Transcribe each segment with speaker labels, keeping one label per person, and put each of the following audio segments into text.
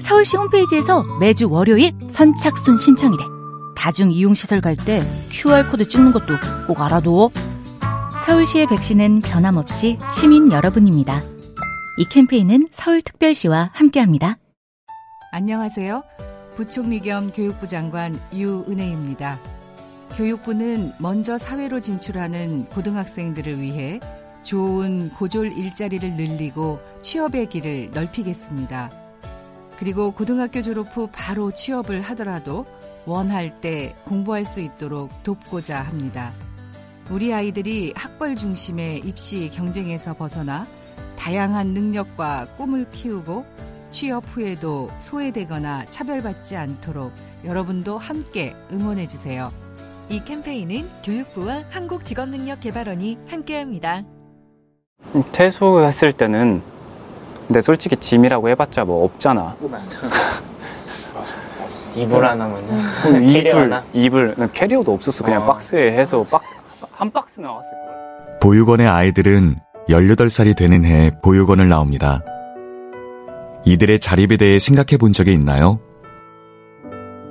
Speaker 1: 서울시 홈페이지에서 매주 월요일 선착순 신청이래. 다중 이용시설 갈 때 QR코드 찍는 것도 꼭 알아둬. 서울시의 백신은 변함없이 시민 여러분입니다. 이 캠페인은 서울특별시와 함께합니다.
Speaker 2: 안녕하세요. 부총리 겸 교육부 장관 유은혜입니다. 교육부는 먼저 사회로 진출하는 고등학생들을 위해 좋은 고졸 일자리를 늘리고 취업의 길을 넓히겠습니다. 그리고 고등학교 졸업 후 바로 취업을 하더라도 원할 때 공부할 수 있도록 돕고자 합니다. 우리 아이들이 학벌 중심의 입시 경쟁에서 벗어나 다양한 능력과 꿈을 키우고 취업 후에도 소외되거나 차별받지 않도록 여러분도 함께 응원해 주세요.
Speaker 3: 이 캠페인은 교육부와 한국직업능력개발원이 함께합니다.
Speaker 4: 퇴소했을 때는 근데 솔직히 짐이라고 해봤자 뭐 없잖아.
Speaker 5: 맞아. 이불 하나면은 캐리어
Speaker 4: 이불,
Speaker 5: 하나.
Speaker 4: 이불, 캐리어도 없었어. 그냥
Speaker 5: 어.
Speaker 4: 박스에 해서 박, 한 박스 나왔을 거야.
Speaker 6: 보육원의 아이들은 18살이 되는 해 보육원을 나옵니다. 이들의 자립에 대해 생각해 본 적이 있나요?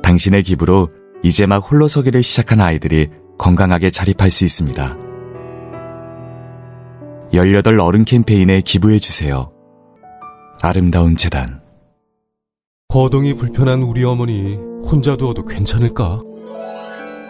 Speaker 6: 당신의 기부로 이제 막 홀로 서기를 시작한 아이들이 건강하게 자립할 수 있습니다. 18 어른 캠페인에 기부해 주세요. 아름다운 재단
Speaker 7: 거동이 불편한 우리 어머니 혼자 두어도 괜찮을까?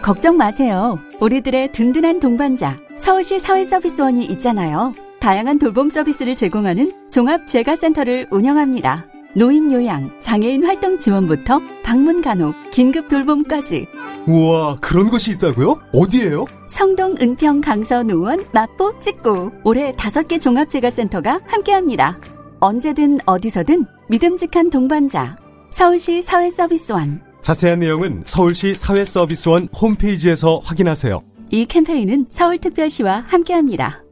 Speaker 8: 걱정 마세요. 우리들의 든든한 동반자 서울시 사회서비스원이 있잖아요. 다양한 돌봄 서비스를 제공하는 종합재가센터를 운영합니다. 노인 요양, 장애인 활동 지원부터 방문 간호, 긴급 돌봄까지
Speaker 7: 우와 그런 곳이 있다고요? 어디예요?
Speaker 8: 성동, 은평, 강서, 노원, 마포, 찍고 올해 다섯 개 종합재가센터가 함께합니다. 언제든 어디서든 믿음직한 동반자 서울시 사회서비스원
Speaker 7: 자세한 내용은 서울시 사회서비스원 홈페이지에서 확인하세요.
Speaker 8: 이 캠페인은 서울특별시와 함께합니다.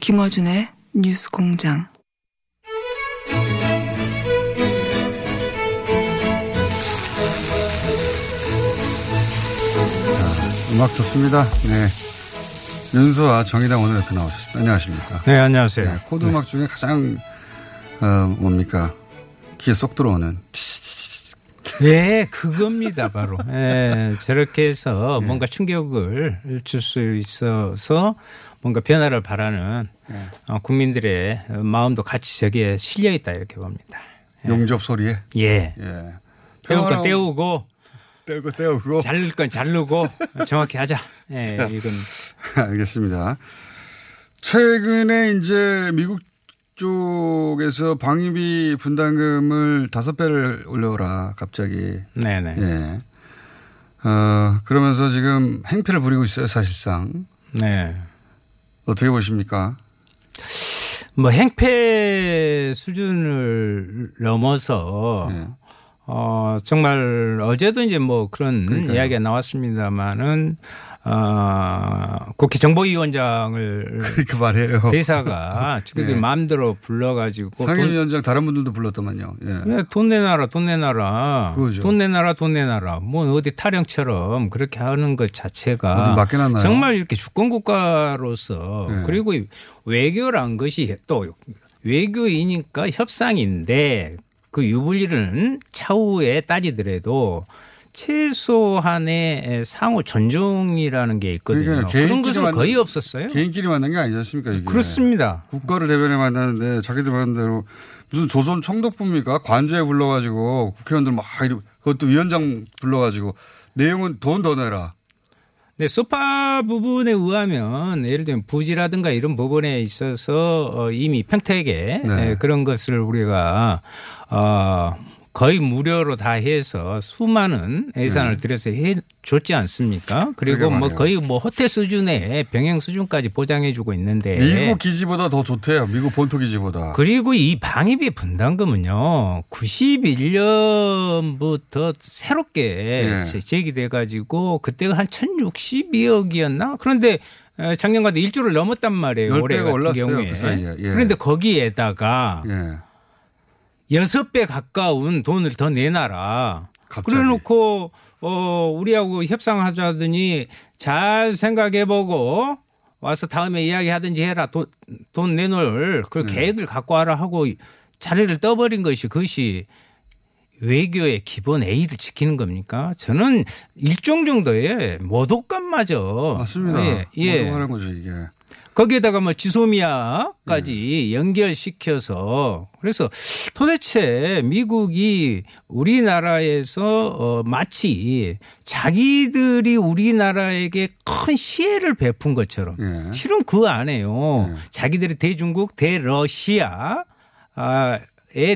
Speaker 9: 김어준의 뉴스 공장.
Speaker 10: 음악 좋습니다. 네. 윤소하 정의당 오늘 이렇게 나오셨습니다. 안녕하십니까.
Speaker 11: 네, 안녕하세요.
Speaker 10: 네, 코너 음악 중에 가장, 어, 뭡니까. 귀에 쏙 들어오는.
Speaker 11: 네, 그겁니다, 바로. 예, 저렇게 해서 뭔가 충격을 줄 수 있어서 뭔가 변화를 바라는
Speaker 10: 네.
Speaker 11: 어, 국민들의 마음도 같이 저기에 실려 있다 이렇게 봅니다.
Speaker 10: 용접 소리에.
Speaker 11: 예.
Speaker 10: 예. 평화로운-
Speaker 11: 떼우고
Speaker 10: 떼고 떼우고.
Speaker 11: 자를 건 자르고 정확히 하자. 예,
Speaker 10: 자.
Speaker 11: 이건
Speaker 10: 알겠습니다. 최근에 이제 미국 쪽에서 방위비 분담금을 다섯 배를 올려라 갑자기.
Speaker 11: 네네.
Speaker 10: 예. 어, 그러면서 지금 행패를 부리고 있어요, 사실상.
Speaker 11: 네.
Speaker 10: 어떻게 보십니까?
Speaker 11: 뭐 행패 수준을 넘어서
Speaker 10: 네.
Speaker 11: 어 정말 어제도 이제 뭐 그런
Speaker 10: 그러니까요.
Speaker 11: 이야기가 나왔습니다만은 어 국회 정보위원장을
Speaker 10: 그 말이에요.
Speaker 11: 대사가 자기들
Speaker 10: 네.
Speaker 11: 마음대로 불러가지고 돈,
Speaker 10: 상임위원장 다른 분들도 불렀더만요. 예.
Speaker 11: 예, 돈 내놔라, 돈 내놔라.
Speaker 10: 그거죠.
Speaker 11: 돈 내놔라, 돈 내놔라. 뭐 어디 타령처럼 그렇게 하는 것 자체가? 정말 이렇게 주권국가로서
Speaker 10: 네.
Speaker 11: 그리고 외교란 것이 또 외교이니까 협상인데 그 유불리는 차후에 따지더라도 최소한의 상호 존중이라는 게 있거든요. 그런 것은
Speaker 10: 만-
Speaker 11: 거의 없었어요.
Speaker 10: 개인끼리 만난 게 아니지 않습니까? 이게.
Speaker 11: 그렇습니다.
Speaker 10: 국가를 대변해 만나는데 자기들 말대로 무슨 조선 총독부입니까? 관저에 불러가지고 국회의원들 막 이러 그것도 위원장 불러가지고 내용은 돈 더 내라.
Speaker 11: 네, 소파 부분에 의하면 예를 들면 부지라든가 이런 부분에 있어서 어, 이미 평택에
Speaker 10: 네.
Speaker 11: 예, 그런 것을 우리가 어, 거의 무료로 다 해서 수많은 예산을 들여서 해 줬지 않습니까? 그리고 뭐
Speaker 10: 말이에요.
Speaker 11: 거의 뭐 호텔 수준의 병행 수준까지 보장해 주고 있는데
Speaker 10: 미국 기지보다 더 좋대요. 미국 본토 기지보다.
Speaker 11: 그리고 이 방위비 분담금은요, 91년부터 새롭게
Speaker 10: 예.
Speaker 11: 제기돼 가지고 그때가 한 1062억이었나? 그런데 어, 작년과도 1조를 넘었단 말이에요.
Speaker 10: 열
Speaker 11: 올해 같은
Speaker 10: 올랐어요,
Speaker 11: 경우에.
Speaker 10: 그. 예.
Speaker 11: 그런데 거기에다가
Speaker 10: 예.
Speaker 11: 여섯 배 가까운 돈을 더 내놔라.
Speaker 10: 갑자기.
Speaker 11: 그래 놓고 어 우리하고 협상하자더니 잘 생각해 보고 와서 다음에 이야기하든지 해라. 돈, 돈 내놓을 그
Speaker 10: 네.
Speaker 11: 계획을 갖고 와라 하고 자리를 떠버린 것이 그것이 외교의 기본 A를 지키는 겁니까? 저는 일종 정도의 모독감마저
Speaker 10: 맞습니다.
Speaker 11: 예, 예.
Speaker 10: 모독하는 거죠 이게.
Speaker 11: 거기에다가 뭐 지소미아까지 연결시켜서 그래서 도대체 미국이 우리나라에서 어 마치 자기들이 우리나라에게 큰 시혜를 베푼 것처럼
Speaker 10: 예.
Speaker 11: 실은 그 안에요.
Speaker 10: 네.
Speaker 11: 자기들이 대중국, 대러시아에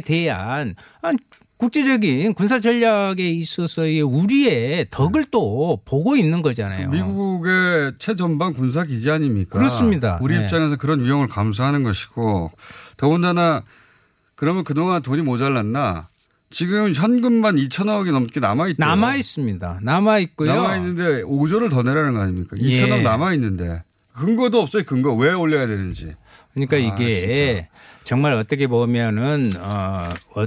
Speaker 11: 대한 한 국제적인 군사 전략에 있어서의 우리의 덕을 또 보고 있는 거잖아요.
Speaker 10: 미국의 최전방 군사 기지 아닙니까?
Speaker 11: 그렇습니다.
Speaker 10: 우리
Speaker 11: 네.
Speaker 10: 입장에서 그런 위험을 감수하는 것이고 더군다나 그러면 그동안 돈이 모자랐나? 지금 현금만 2천억이 넘게 남아 있대요.
Speaker 11: 남아 있습니다. 남아 있고요.
Speaker 10: 남아 있는데 5조를 더 내라는 거 아닙니까? 2천억
Speaker 11: 예.
Speaker 10: 남아 있는데 근거도 없어요. 근거 왜 올려야 되는지.
Speaker 11: 그러니까
Speaker 10: 아,
Speaker 11: 이게
Speaker 10: 진짜.
Speaker 11: 정말 어떻게 보면은 어, 어,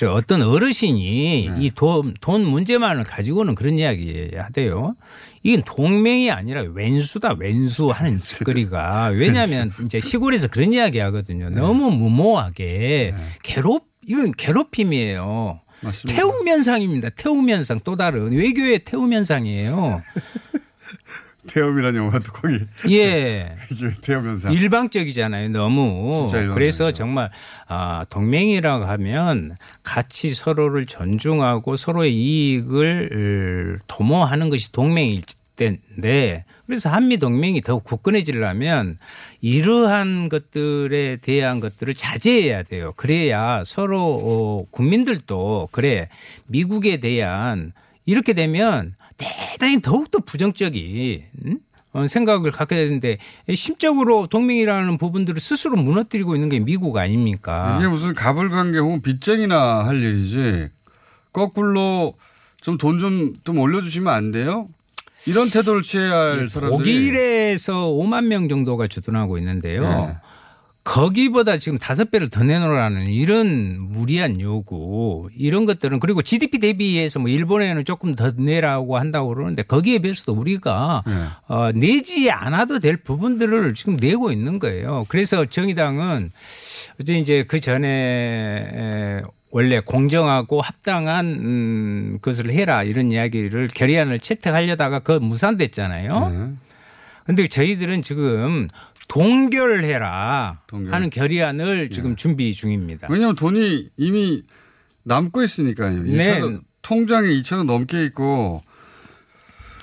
Speaker 11: 저 어떤 어르신이
Speaker 10: 네.
Speaker 11: 이돈 돈 문제만을 가지고는 그런 이야기 하대요. 이건 동맹이 아니라 웬수다 웬수 하는 짓거리가 왜냐하면 이제 시골에서 그런 이야기 하거든요.
Speaker 10: 네.
Speaker 11: 너무 무모하게 괴롭 이건 괴롭힘이에요.
Speaker 10: 맞습니다.
Speaker 11: 태우면상입니다. 태우면상 또 다른 외교의 태우면상이에요.
Speaker 10: 태엄이라는 영화도 거기
Speaker 11: 예.
Speaker 10: 이제 태엄현상.
Speaker 11: 일방적이잖아요. 너무.
Speaker 10: 진짜 일방적이죠.
Speaker 11: 그래서 정말 아, 동맹이라고 하면 같이 서로를 존중하고 서로의 이익을 어, 도모하는 것이 동맹일 때인데 그래서 한미 동맹이 더욱 굳건해지려면 이러한 것들에 대한 것들을 자제해야 돼요. 그래야 서로 어, 국민들도 그래 미국에 대한 이렇게 되면 대단히 더욱더 부정적인 음? 어, 생각을 갖게 되는데 심적으로 동맹이라는 부분들을 스스로 무너뜨리고 있는 게 미국 아닙니까?
Speaker 10: 이게 무슨 가불관계 혹은 빚쟁이나 할 일이지 거꾸로 좀 돈 좀 좀 올려주시면 안 돼요? 이런 태도를 취해야 할 사람들이
Speaker 11: 독일에서 5만 명 정도가 주둔하고 있는데요.
Speaker 10: 네.
Speaker 11: 거기보다 지금 다섯 배를 더 내놓으라는 이런 무리한 요구 이런 것들은 그리고 GDP 대비해서 뭐 일본에는 조금 더 내라고 한다고 그러는데 거기에 비해서도 우리가
Speaker 10: 네.
Speaker 11: 어, 내지 않아도 될 부분들을 지금 내고 있는 거예요. 그래서 정의당은 어제 이제 그 전에 원래 공정하고 합당한 음, 것을 해라 이런 이야기를 결의안을 채택하려다가 그 무산됐잖아요.
Speaker 10: 네.
Speaker 11: 근데 저희들은 지금 동결해라
Speaker 10: 동결.
Speaker 11: 하는 결의안을
Speaker 10: 네.
Speaker 11: 지금 준비 중입니다.
Speaker 10: 왜냐하면 돈이 이미 남고 있으니까요.
Speaker 11: 네.
Speaker 10: 2천원, 통장에 2천 원 넘게 있고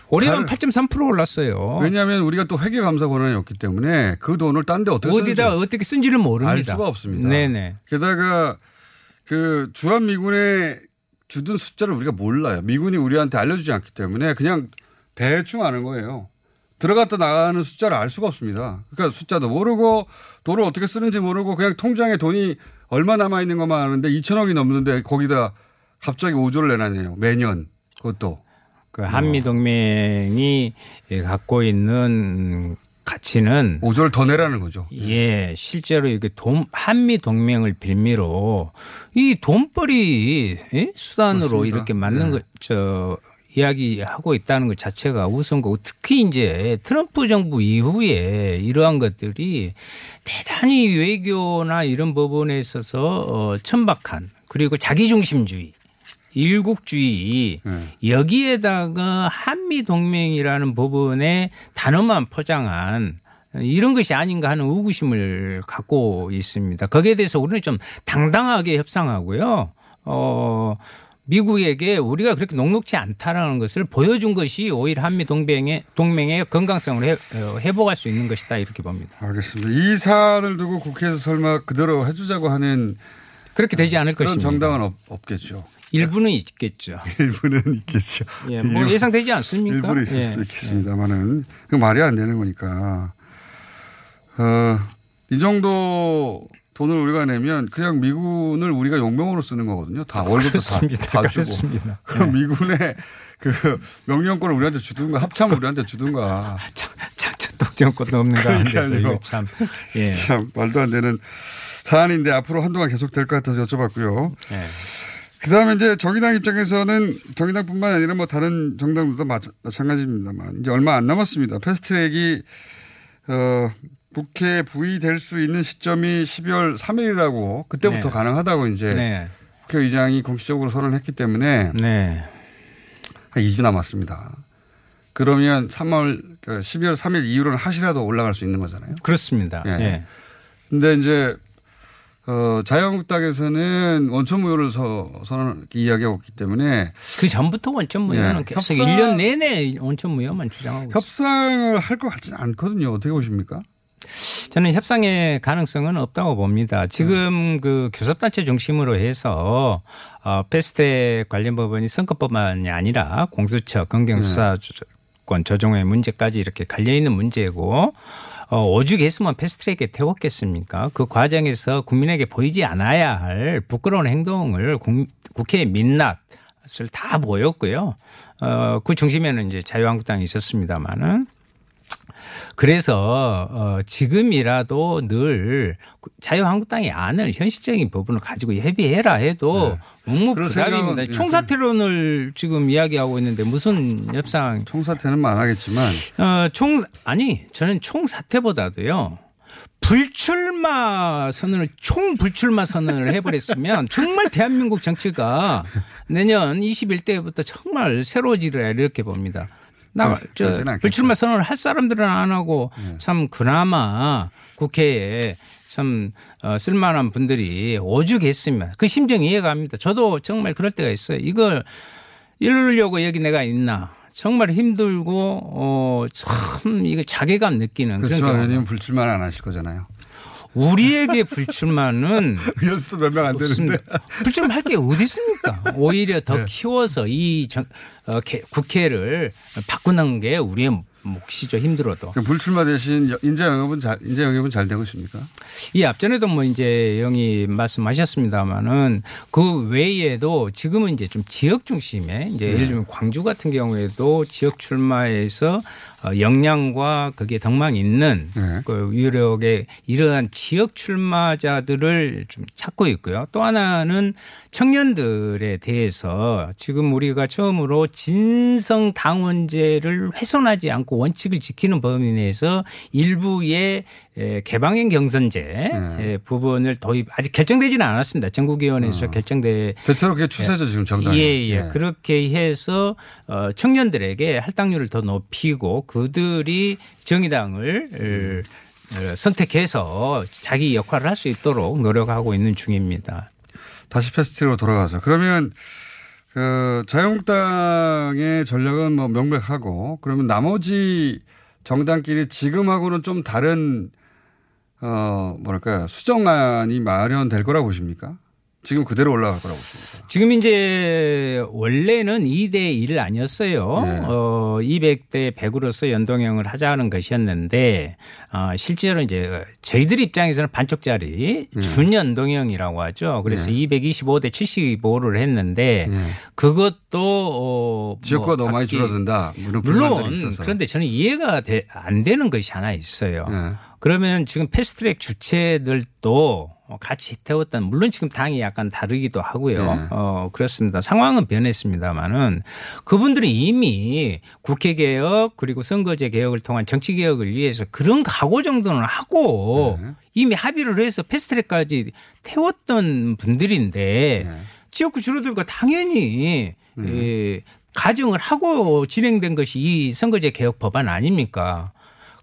Speaker 11: 올해는
Speaker 10: 다른-
Speaker 11: 8.3% 올랐어요.
Speaker 10: 왜냐하면 우리가 또 회계 감사 권한이 없기 때문에 그 돈을 딴 데 어떻게 쓰는지
Speaker 11: 어디다 어떻게 쓴지를 모릅니다.
Speaker 10: 알 수가 없습니다.
Speaker 11: 네네.
Speaker 10: 게다가 그 주한 미군의 주둔 숫자를 우리가 몰라요. 미군이 우리한테 알려주지 않기 때문에 그냥 대충 아는 거예요. 들어갔다 나가는 숫자를 알 수가 없습니다. 그러니까 숫자도 모르고 돈을 어떻게 쓰는지 모르고 그냥 통장에 돈이 얼마 남아 있는 것만 아는데 2천억이 넘는데 거기다 갑자기 5조를 내놨네요. 매년 그것도.
Speaker 11: 그 한미 동맹이 갖고 있는 가치는
Speaker 10: 5조를 더 내라는 거죠.
Speaker 11: 예, 실제로 이게 돈, 한미 동맹을 빌미로 이 돈벌이 예? 수단으로
Speaker 10: 맞습니다.
Speaker 11: 이렇게 맞는
Speaker 10: 네.
Speaker 11: 것, 저, 이야기하고 있다는 것 자체가 우스운 거고 특히 이제 트럼프 정부 이후에 이러한 것들이 대단히 외교나 이런 부분에 있어서 어, 천박한 그리고 자기중심주의 일국주의
Speaker 10: 네.
Speaker 11: 여기에다가 한미 동맹이라는 부분에 단어만 포장한 이런 것이 아닌가 하는 의구심을 갖고 있습니다. 거기에 대해서 우리는 좀 당당하게 협상하고요. 어, 미국에게 우리가 그렇게 녹록지 않다라는 것을 보여준 것이 오히려 한미 동맹의 동맹의 건강성을 회, 어, 회복할 수 있는 것이다 이렇게 봅니다.
Speaker 10: 알겠습니다. 이 사안을 두고 국회에서 설마 그대로 해주자고 하는
Speaker 11: 그렇게 되지 않을 것입니다.
Speaker 10: 정당은 없, 없겠죠.
Speaker 11: 일부는 있겠죠.
Speaker 10: 일부는 있겠죠.
Speaker 11: 예, 뭐 예상되지 않습니까?
Speaker 10: 일부는 있을
Speaker 11: 예.
Speaker 10: 수 있겠습니다만은 그 말이 안 되는 거니까. 어, 이 정도 돈을 우리가 내면 그냥 미군을 우리가 용병으로 쓰는 거거든요. 다 월급도
Speaker 11: 그렇습니다.
Speaker 10: 다, 다 주고.
Speaker 11: 그렇습니다.
Speaker 10: 그럼 미군의 그 명령권을 우리한테 주든가 합참을 우리한테 주든가.
Speaker 11: 독점권도 없는 가운데서. 이거 참 예.
Speaker 10: 참 말도 안 되는 사안인데 앞으로 한동안 계속 될 것 같아서 여쭤봤고요.
Speaker 11: 예.
Speaker 10: 그 다음에 이제 정의당 입장에서는 정의당뿐만 아니라 뭐 다른 정당들도 마찬- 마찬가지입니다만 이제 얼마 안 남았습니다. 패스트트랙이 어, 국회 부의될 수 있는 시점이 12월 3일이라고 그때부터
Speaker 11: 네.
Speaker 10: 가능하다고 이제
Speaker 11: 네.
Speaker 10: 국회의장이 공식적으로 선언했기 때문에
Speaker 11: 네.
Speaker 10: 한 2주 남았습니다. 그러면 3월 그 12월 3일 이후로는 하시라도 올라갈 수 있는 거잖아요.
Speaker 11: 그렇습니다.
Speaker 10: 예.
Speaker 11: 예.
Speaker 10: 근데 이제 어, 자유한국당에서는 원천 무효를 서, 선언 이야기하고 있기 때문에
Speaker 11: 그 전부터 원천 무효는
Speaker 10: 예.
Speaker 11: 계속
Speaker 10: 협상-
Speaker 11: 1년 내내 원천 무효만 주장하고 있습니다.
Speaker 10: 협상을 할 것 같지는 않거든요. 어떻게 보십니까?
Speaker 11: 저는 협상의 가능성은 없다고 봅니다. 지금 그 교섭단체 중심으로 해서 어, 패스트트랙 관련 법안이 선거법만이 아니라 공수처, 검경수사권 조정의 문제까지 이렇게 갈려 있는 문제고 어, 오죽 했으면 패스트트랙에 태웠겠습니까? 그 과정에서 국민에게 보이지 않아야 할 부끄러운 행동을 국, 국회의 민낯을 다 보였고요. 어, 그 중심에는 이제 자유한국당이 있었습니다만은 그래서 어 지금이라도 늘 자유한국당이 안을 현실적인 부분을 가지고 협의해라 해도
Speaker 10: 그런
Speaker 11: 묵묵부답입니다. 총사퇴론을 지금 이야기하고 있는데 무슨 협상?
Speaker 10: 총사퇴는 안 하겠지만
Speaker 11: 어총 아니 저는 총사퇴보다도요. 불출마 선언을 총 불출마 선언을 해버렸으면 정말 대한민국 정치가 내년 21대부터 정말 새로워지리라 이렇게 봅니다. 나, 저,
Speaker 10: 않겠죠.
Speaker 11: 불출마 선언을 할 사람들은 안 하고 참 그나마 국회에 참 어, 쓸만한 분들이 오죽했으면 그 심정 이해갑니다. 저도 정말 그럴 때가 있어요. 이걸 이러려고 여기 내가 있나. 정말 힘들고 어 참 이거 자괴감 느끼는 그런
Speaker 10: 그렇지만
Speaker 11: 경우.
Speaker 10: 의원님은 불출마는 안 하실 거잖아요.
Speaker 11: 우리에게 불출마는
Speaker 10: 의원수도 몇 명 안 되는데.
Speaker 11: 불출마할 게 어디 있습니까? 오히려
Speaker 10: 네.
Speaker 11: 더 키워서 이 정- 어, 개- 국회를 바꾸는 게 우리의 몫이죠. 힘들어도.
Speaker 10: 불출마 대신 여- 인재 영입은 잘 인재 영입은 잘 되고 있습니까?
Speaker 11: 이 앞전에도 뭐 이제 영이 말씀하셨습니다마는 그 외에도 지금은 이제 좀 지역 중심의 이제
Speaker 10: 네.
Speaker 11: 예를 들면 광주 같은 경우에도 지역 출마에서 어, 역량과 그게 덕망 있는
Speaker 10: 네.
Speaker 11: 그 유력의 이러한 지역 출마자들을 좀 찾고 있고요. 또 하나는 청년들에 대해서 지금 우리가 처음으로 진성 당원제를 훼손하지 않고 원칙을 지키는 범위 내에서 일부의 에, 개방형 경선제 에, 부분을 도입 아직 결정되지는 않았습니다. 전국위원회에서 결정돼
Speaker 10: 대체로 그게 추세죠 지금 정당이.
Speaker 11: 예, 예. 그렇게 해서 어, 청년들에게 할당률을 더 높이고 그 들이 정의당을 어, 선택해서 자기 역할을 할 수 있도록 노력하고 있는 중입니다.
Speaker 10: 다시 패스트로 돌아가서 그러면 그 자유한국당의 전략은 뭐 명백하고 그러면 나머지 정당끼리 지금하고는 좀 다른 어 뭐랄까 수정안이 마련될 거라고 보십니까? 지금 그대로 올라갈 거라고 보십니까?
Speaker 11: 지금 이제 원래는 2대 1 아니었어요.
Speaker 10: 네.
Speaker 11: 어, 200대 100으로서 연동형을 하자는 것이었는데 어, 실제로 이제 저희들 입장에서는 반쪽짜리
Speaker 10: 네.
Speaker 11: 준연동형이라고 하죠. 그래서 225대 75를 했는데 그것도 어,
Speaker 10: 지역구가
Speaker 11: 뭐
Speaker 10: 너무 많이 줄어든다. 뭐
Speaker 11: 물론
Speaker 10: 있어서.
Speaker 11: 그런데 저는 이해가 돼- 안 되는 것이 하나 있어요.
Speaker 10: 네.
Speaker 11: 그러면 지금 패스트트랙 주체들도 같이 태웠던 물론 지금 당이 약간 다르기도 하고요.
Speaker 10: 네.
Speaker 11: 어 그렇습니다. 상황은 변했습니다만은 그분들이 이미 국회 개혁 그리고 선거제 개혁을 통한 정치 개혁을 위해서 그런 각오 정도는 하고
Speaker 10: 네.
Speaker 11: 이미 합의를 해서 패스트트랙까지 태웠던 분들인데
Speaker 10: 네.
Speaker 11: 지역구 주로들과 당연히 예, 가정을 하고 진행된 것이 이 선거제 개혁 법안 아닙니까?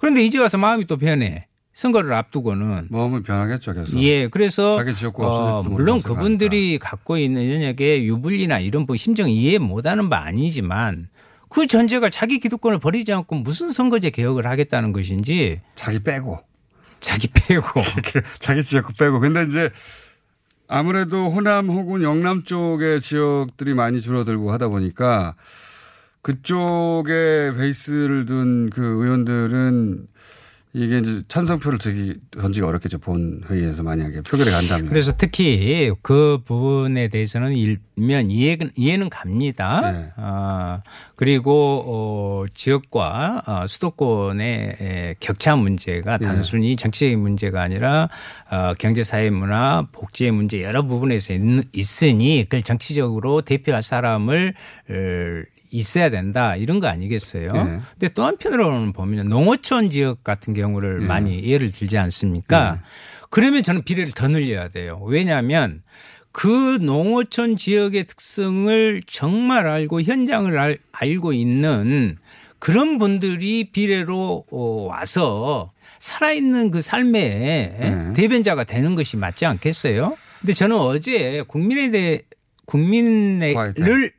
Speaker 11: 그런데 이제 와서 마음이 또 변해. 선거를 앞두고는.
Speaker 10: 마음은 변하겠죠, 계속.
Speaker 11: 예, 그래서
Speaker 10: 자기 지역구가
Speaker 11: 어, 물론 그분들이 갖고 있는 연약의 유불리나 이런 부 심정 이해 못하는 바 아니지만 그 전제가 자기 기득권을 버리지 않고 무슨 선거제 개혁을 하겠다는 것인지
Speaker 10: 자기 빼고.
Speaker 11: 자기 빼고.
Speaker 10: 자기 지역구 빼고. 근데 이제 아무래도 호남 혹은 영남 쪽의 지역들이 많이 줄어들고 하다 보니까 그쪽에 베이스를 둔 그 의원들은 이게 이제 찬성표를 들기 던지기 어렵겠죠. 본 회의에서 만약에 표결에 간다면.
Speaker 11: 그래서 특히 그 부분에 대해서는 일면 이해는, 이해는 갑니다.
Speaker 10: 네.
Speaker 11: 어, 그리고 어, 지역과 어, 수도권의 에, 격차 문제가
Speaker 10: 네.
Speaker 11: 단순히 정치적인 문제가 아니라 어, 경제, 사회, 문화, 복지의 문제 여러 부분에서 있, 있으니 그걸 정치적으로 대표할 사람을 어, 있어야 된다 이런 거 아니겠어요?
Speaker 10: 네.
Speaker 11: 근데 또 한편으로는 보면 농어촌 지역 같은 경우를
Speaker 10: 네.
Speaker 11: 많이 예를 들지 않습니까? 그러면 저는 비례를 더 늘려야 돼요. 왜냐하면 그 농어촌 지역의 특성을 정말 알고 현장을 알, 알고 있는 그런 분들이 비례로 어, 와서 살아있는 그 삶의 대변자가 되는 것이 맞지 않겠어요? 근데 저는 어제 국민에 대해 국민을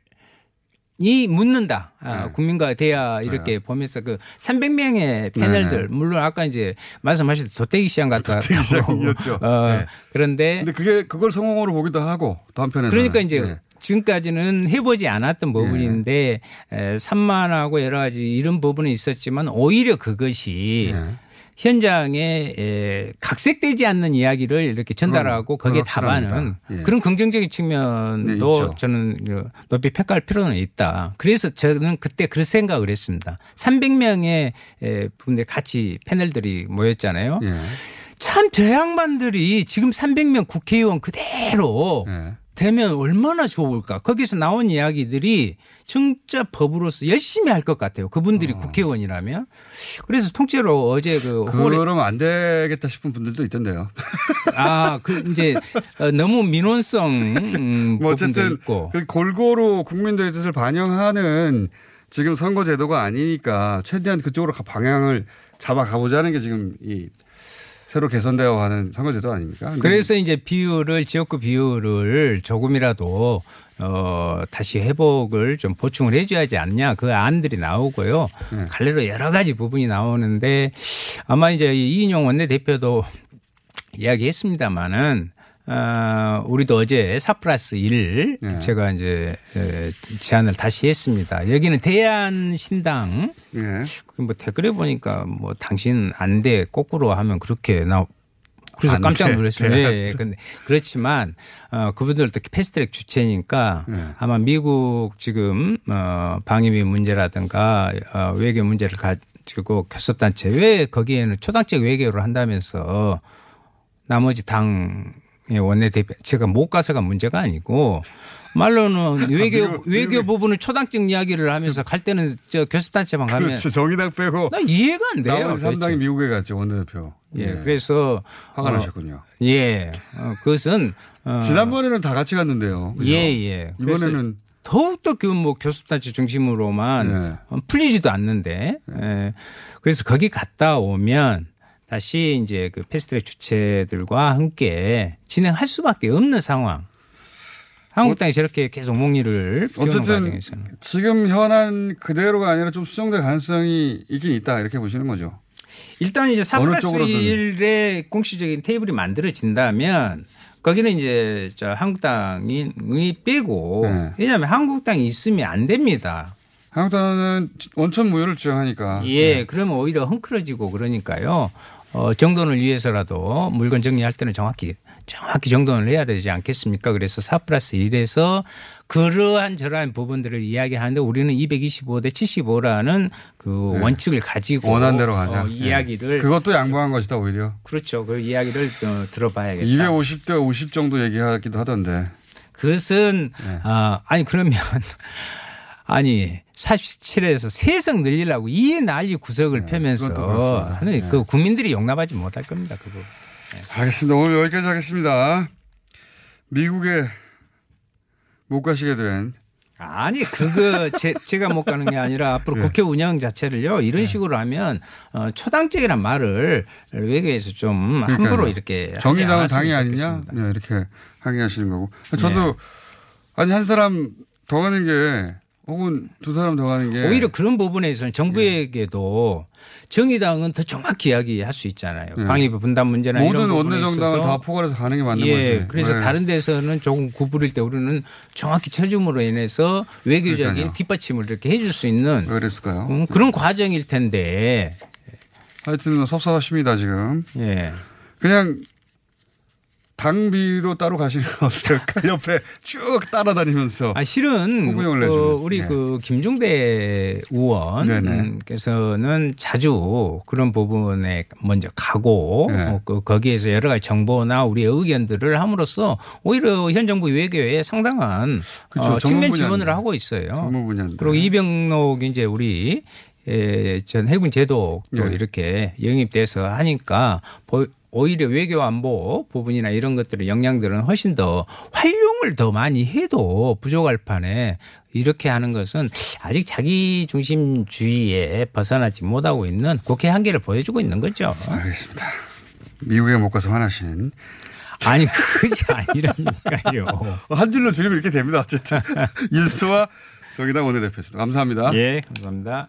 Speaker 11: 이 묻는다. 아, 국민과 대야 이렇게 보면서 그 300명의 패널들
Speaker 10: 네.
Speaker 11: 물론 아까 이제 말씀하신 도태기 시장 같다.
Speaker 10: 도태기 시장이었죠.
Speaker 11: 어,
Speaker 10: 네.
Speaker 11: 그런데
Speaker 10: 근데 그게 그걸 성공으로 보기도 하고 또 한편에서
Speaker 11: 그러니까 이제 지금까지는 해보지 않았던 부분인데 에, 산만하고 여러 가지 이런 부분이 있었지만 오히려 그것이
Speaker 10: 네.
Speaker 11: 현장에 에, 각색되지 않는 이야기를 이렇게 전달하고
Speaker 10: 그건
Speaker 11: 거기에
Speaker 10: 확실합니다.
Speaker 11: 답하는
Speaker 10: 예.
Speaker 11: 그런 긍정적인
Speaker 10: 네,
Speaker 11: 측면도
Speaker 10: 있죠.
Speaker 11: 저는 높이 평가할 필요는 있다. 그래서 저는 그때 그런 생각을 했습니다. 300명의 분들 같이 패널들이 모였잖아요.
Speaker 10: 예.
Speaker 11: 참저 양반들이 지금 300명 국회의원 그대로
Speaker 10: 예.
Speaker 11: 되면 얼마나 좋을까. 거기서 나온 이야기들이 진짜 법으로서 열심히 할 것 같아요. 그분들이 국회의원이라면. 그래서 통째로 어제 그
Speaker 10: 그러면 안 되겠다 싶은 분들도 있던데요.
Speaker 11: 아, 그 이제 어, 너무 민원성 음,
Speaker 10: 뭐 어쨌든
Speaker 11: 있고.
Speaker 10: 그 골고루 국민들의 뜻을 반영하는 지금 선거 제도가 아니니까 최대한 그쪽으로 가- 방향을 잡아 가보자는 게 지금 이 새로 개선되어 가는 선거 제도 아닙니까?
Speaker 11: 그래서 이제 비율을 지역구 비율을 조금이라도 어 다시 회복을 좀 보충을 해줘야 하지 않냐 그 안들이 나오고요.
Speaker 10: 네.
Speaker 11: 갈래로 여러 가지 부분이 나오는데 아마 이제 이인용 원내대표도 이야기했습니다마는 어, 우리도 어제 4 플러스 1
Speaker 10: 네.
Speaker 11: 제가 이제 에, 제안을 다시 했습니다. 여기는 대한신당
Speaker 10: 예.
Speaker 11: 뭐 댓글에 보니까 뭐 당신 안 돼 거꾸로 하면 그렇게 나 그래서
Speaker 10: 안
Speaker 11: 깜짝
Speaker 10: 돼.
Speaker 11: 놀랐어요.
Speaker 10: 네.
Speaker 11: 예, 예. 근데 그렇지만 어 그분들도 패스트트랙 주체니까
Speaker 10: 네.
Speaker 11: 아마 미국 지금 어 방위비 문제라든가 어 외교 문제를 가지고 교섭단체 왜 거기에는 초당적 외교를 한다면서 나머지 당의 원내대표 제가 못 가서가 문제가 아니고 말로는 외교
Speaker 10: 미국-
Speaker 11: 외교
Speaker 10: 미국에-
Speaker 11: 부분은 초당적 이야기를 하면서 갈 때는 저 교섭단체만 가면
Speaker 10: 그렇죠. 정의당 빼고
Speaker 11: 나 이해가 안 돼요.
Speaker 10: 나머지 삼당이
Speaker 11: 도대체.
Speaker 10: 미국에 갔죠 원내대표.
Speaker 11: 예, 그래서
Speaker 10: 화가
Speaker 11: 어,
Speaker 10: 나셨군요.
Speaker 11: 예, 어, 그것은 어,
Speaker 10: 지난번에는 다 같이 갔는데요. 그죠?
Speaker 11: 예, 예.
Speaker 10: 이번에는
Speaker 11: 더욱더 그 뭐 교섭단체 중심으로만
Speaker 10: 네.
Speaker 11: 어, 풀리지도 않는데 예. 그래서 거기 갔다 오면 다시 이제 그 패스트트랙 주체들과 함께 진행할 수밖에 없는 상황. 한국당이 저렇게 계속 피우는
Speaker 10: 어쨌든 지금 현안 그대로가 아니라 좀 수정될 가능성이 있긴 있다 이렇게 보시는 거죠.
Speaker 11: 일단 이제 4
Speaker 10: 어느
Speaker 11: 플러스
Speaker 10: 쪽으로든.
Speaker 11: 1의 공식적인 테이블이 만들어진다면 거기는 이제 저 한국당이 빼고
Speaker 10: 네.
Speaker 11: 왜냐하면 한국당이 있으면 안 됩니다.
Speaker 10: 한국당은 원천 무효를 주장하니까.
Speaker 11: 예, 그러면 오히려 헝클어지고 그러니까요. 어, 정돈을 위해서라도 물건 정리할 때는 정확히 정확히 정돈을 해야 되지 않겠습니까? 그래서 4 플러스 1에서 그러한 저러한 부분들을 이야기하는데 우리는 225대 75라는 그
Speaker 10: 네.
Speaker 11: 원칙을 가지고
Speaker 10: 원한 대로 가자.
Speaker 11: 어,
Speaker 10: 예.
Speaker 11: 이야기를
Speaker 10: 그것도 양보한 것이다 오히려.
Speaker 11: 그렇죠. 그 이야기를 어, 들어봐야겠다.
Speaker 10: 250대 50 정도 얘기하기도 하던데.
Speaker 11: 그것은
Speaker 10: 네.
Speaker 11: 아 아니 그러면 아니 47에서 세석 늘리려고 이 난리 구석을 펴면서
Speaker 10: 네, 그렇습니다.
Speaker 11: 아니,
Speaker 10: 네.
Speaker 11: 그 국민들이 용납하지 못할 겁니다. 그거.
Speaker 10: 알겠습니다. 오늘 여기까지 하겠습니다. 미국에 못 가시게 된
Speaker 11: 아니 그거 제, 제가 못 가는 게 아니라 앞으로
Speaker 10: 네.
Speaker 11: 국회 운영 자체를요 이런 식으로 하면 어, 초당적이란 말을 외교에서 좀 함부로
Speaker 10: 그러니까요.
Speaker 11: 이렇게 하지
Speaker 10: 정의당은 당이 아니냐. 네, 이렇게 항의하시는 거고. 저도
Speaker 11: 네.
Speaker 10: 아니 한 사람 더 가는 게 혹은 두 사람 더 가는 게
Speaker 11: 오히려 그런 부분에서는 정부에게도 정의당은 더 정확히 이야기할 수 있잖아요.
Speaker 10: 네.
Speaker 11: 방위 분담 문제나
Speaker 10: 모든 원내 정당을
Speaker 11: 있어서
Speaker 10: 다 포괄해서 가는 게 맞는
Speaker 11: 예,
Speaker 10: 거지.
Speaker 11: 그래서
Speaker 10: 네.
Speaker 11: 다른 데서는 조금 구부릴 때 우리는 정확히 쳐줌으로 인해서 외교적인
Speaker 10: 그러니까요.
Speaker 11: 뒷받침을 이렇게 해줄 수 있는
Speaker 10: 왜 그랬을까요?
Speaker 11: 음, 그런 과정일 텐데.
Speaker 10: 하여튼 뭐 섭섭하십니다 지금.
Speaker 11: 예.
Speaker 10: 그냥 당비로 따로 가시는 건 어떨까? 옆에 쭉 따라다니면서.
Speaker 11: 아 실은 그. 우리
Speaker 10: 네.
Speaker 11: 그 김종대. 의원께서는 자주 그런 부분에 먼저 가고
Speaker 10: 네.
Speaker 11: 어, 그 거기에서 여러 가지 정보나 우리의 의견들을 함으로써 오히려 현 정부 외교에 상당한
Speaker 10: 그렇죠.
Speaker 11: 어, 측면. 지원을 하고 있어요. 그리고 이병록 이제 우리 에, 전 해군 제도도
Speaker 10: 네.
Speaker 11: 이렇게 영입돼서 하니까 보- 오히려 외교 안보 부분이나 이런 것들의 역량들은 훨씬 더 활용을 더 많이 해도 부족할 판에 이렇게 하는 것은 아직 자기 중심주의에 벗어나지 못하고 있는 국회 한계를 보여주고 있는 거죠.
Speaker 10: 알겠습니다. 미국에 못 가서 화나신.
Speaker 11: 아니 그것이 아니라니까요.
Speaker 10: 한 줄로 줄이면 이렇게 됩니다. 어쨌든 일수와 정의당 원내대표였습니다. 감사합니다.
Speaker 11: 예, 감사합니다.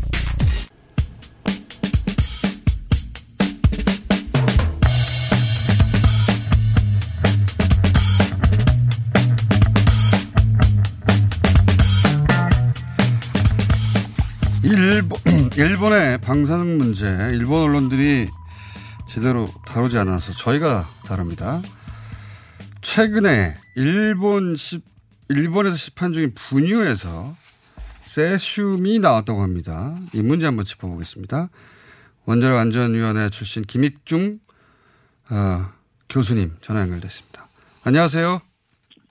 Speaker 10: 일본, 일본의 방사능 문제, 일본 언론들이 제대로 다루지 않아서 저희가 다룹니다. 최근에 일본 시, 일본에서 시판 중인 분유에서 세슘이 나왔다고 합니다. 이 문제 한번 짚어보겠습니다. 원자력 안전위원회 출신 김익중 어, 교수님 전화 연결됐습니다. 안녕하세요.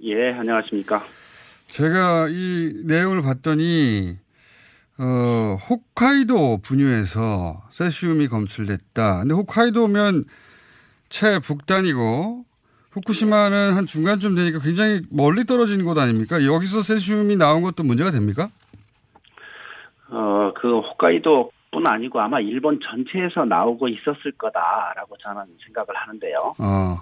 Speaker 12: 예, 안녕하십니까.
Speaker 10: 제가 이 내용을 봤더니 어, 홋카이도 분유에서 세슘이 검출됐다. 근데 홋카이도면 최 북단이고 후쿠시마는 한 중간쯤 되니까 굉장히 멀리 떨어진 곳 아닙니까? 여기서 세슘이 나온 것도 문제가 됩니까?
Speaker 12: 어, 그 홋카이도 뿐 아니고 아마 일본 전체에서 나오고 있었을 거다라고 저는 생각을 하는데요.
Speaker 10: 어,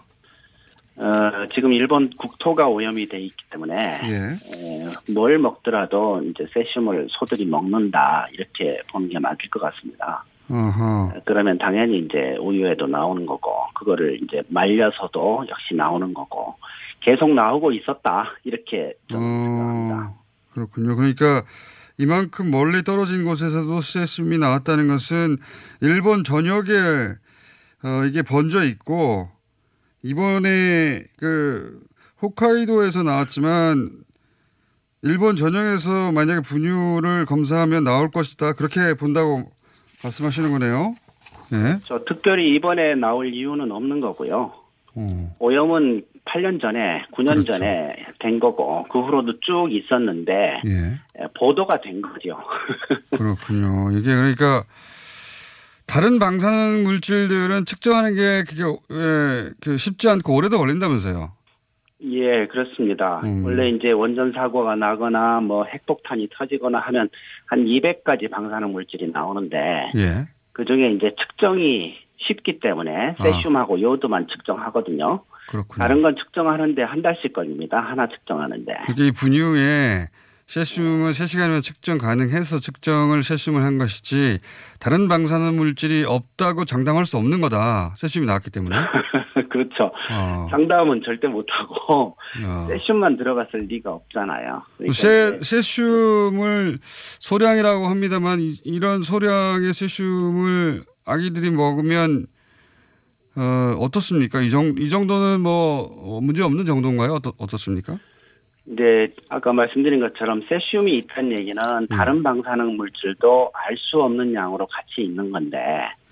Speaker 12: 어, 지금 일본 국토가 오염이 돼 있기 때문에
Speaker 10: 예.
Speaker 12: 에, 뭘 먹더라도 이제 세슘을 소들이 먹는다 이렇게 보는 게 맞을 것 같습니다.
Speaker 10: 어허.
Speaker 12: 그러면 당연히 이제 우유에도 나오는 거고 그거를 이제 말려서도 역시 나오는 거고 계속 나오고 있었다 이렇게
Speaker 10: 어, 그렇군요. 그러니까 이만큼 멀리 떨어진 곳에서도 세슘이 나왔다는 것은 일본 전역에 어, 이게 번져 있고 이번에 그 홋카이도에서 나왔지만 일본 전역에서 만약에 분유를 검사하면 나올 것이다 그렇게 본다고 말씀하시는 거네요. 예.
Speaker 12: 저 특별히 이번에 나올 이유는 없는 거고요.
Speaker 10: 어.
Speaker 12: 오염은 8년 전에, 9년
Speaker 10: 그렇죠.
Speaker 12: 전에 된 거고 그 후로도 쭉 있었는데
Speaker 10: 예.
Speaker 12: 에, 보도가 된 거죠.
Speaker 10: 그렇군요. 이게 그러니까 다른 방사능 물질들은 측정하는 게 그게 예, 그 쉽지 않고 오래도 걸린다면서요.
Speaker 12: 예, 그렇습니다.
Speaker 10: 음.
Speaker 12: 원래 이제 원전 사고가 나거나 뭐 핵폭탄이 터지거나 하면 한 200가지 방사능 물질이 나오는데
Speaker 10: 예.
Speaker 12: 그 중에 이제 측정이 쉽기 때문에 세슘하고 요드만 측정하거든요.
Speaker 10: 그렇군요.
Speaker 12: 다른 건 측정하는데 한 달씩 걸립니다. 하나 측정하는데.
Speaker 10: 이게 이 분유에 세슘은 3시간이면 측정 가능해서 측정을 세슘을 한 것이지 다른 방사능 물질이 없다고 장담할 수 없는 거다. 세슘이 나왔기 때문에.
Speaker 12: 그렇죠.
Speaker 10: 어.
Speaker 12: 상담은 절대 못하고
Speaker 10: 야.
Speaker 12: 세슘만 들어갔을 리가 없잖아요. 그러니까
Speaker 10: 세, 세슘을 소량이라고 합니다만 이, 이런 소량의 세슘을 아기들이 먹으면 어, 어떻습니까? 이, 정, 이 정도는 뭐 어, 문제 없는 정도인가요? 어떻, 어떻습니까?
Speaker 12: 이제 아까 말씀드린 것처럼 세슘이 있다는 얘기는 다른 방사능 물질도 알 수 없는 양으로 같이 있는 건데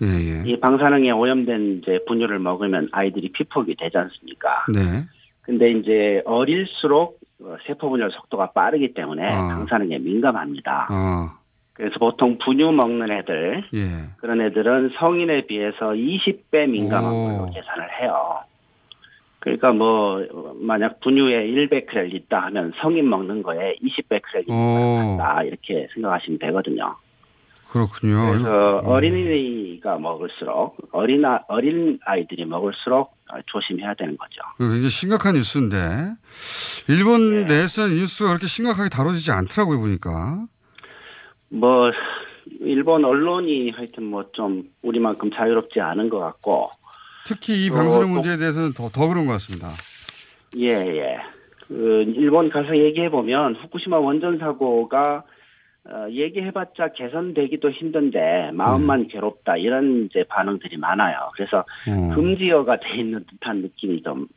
Speaker 10: 예, 예.
Speaker 12: 이 방사능에 오염된 이제 분유를 먹으면 아이들이 피폭이 되지 않습니까?
Speaker 10: 네.
Speaker 12: 근데 이제 어릴수록 어, 세포 분열 속도가 빠르기 때문에
Speaker 10: 아.
Speaker 12: 방사능에 민감합니다.
Speaker 10: 아,
Speaker 12: 그래서 보통 분유 먹는 애들
Speaker 10: 예.
Speaker 12: 그런 애들은 성인에 비해서 20배 민감한
Speaker 10: 오.
Speaker 12: 걸로 계산을 해요. 그러니까 뭐 어, 만약 분유에 1베크렐 있다 하면 성인 먹는 거에 20베크렐
Speaker 10: 오.
Speaker 12: 있다 이렇게 생각하시면 되거든요.
Speaker 10: 그렇군요.
Speaker 12: 그래서
Speaker 10: 음.
Speaker 12: 어린이가 먹을수록 어린 아, 어린 아이들이 먹을수록 어, 조심해야 되는 거죠.
Speaker 10: 이거 굉장히 심각한 뉴스인데 일본
Speaker 12: 네.
Speaker 10: 내에서는 이 뉴스가 그렇게 심각하게 다뤄지지 않더라고요 보니까.
Speaker 12: 뭐 일본 언론이 하여튼 뭐 좀 우리만큼 자유롭지 않은 것 같고
Speaker 10: 특히 이
Speaker 12: 어,
Speaker 10: 방사능
Speaker 12: 또-
Speaker 10: 문제에 대해서는 더, 더 그런 것 같습니다.
Speaker 12: 예, 예. 그, 일본 가서 얘기해 보면, 후쿠시마 원전 사고가, 어, 얘기해봤자 개선되기도 힘든데, 마음만 괴롭다, 이런 이제 반응들이 많아요. 그래서
Speaker 10: 어.
Speaker 12: 금지어가 돼 있는 듯한 느낌이 좀,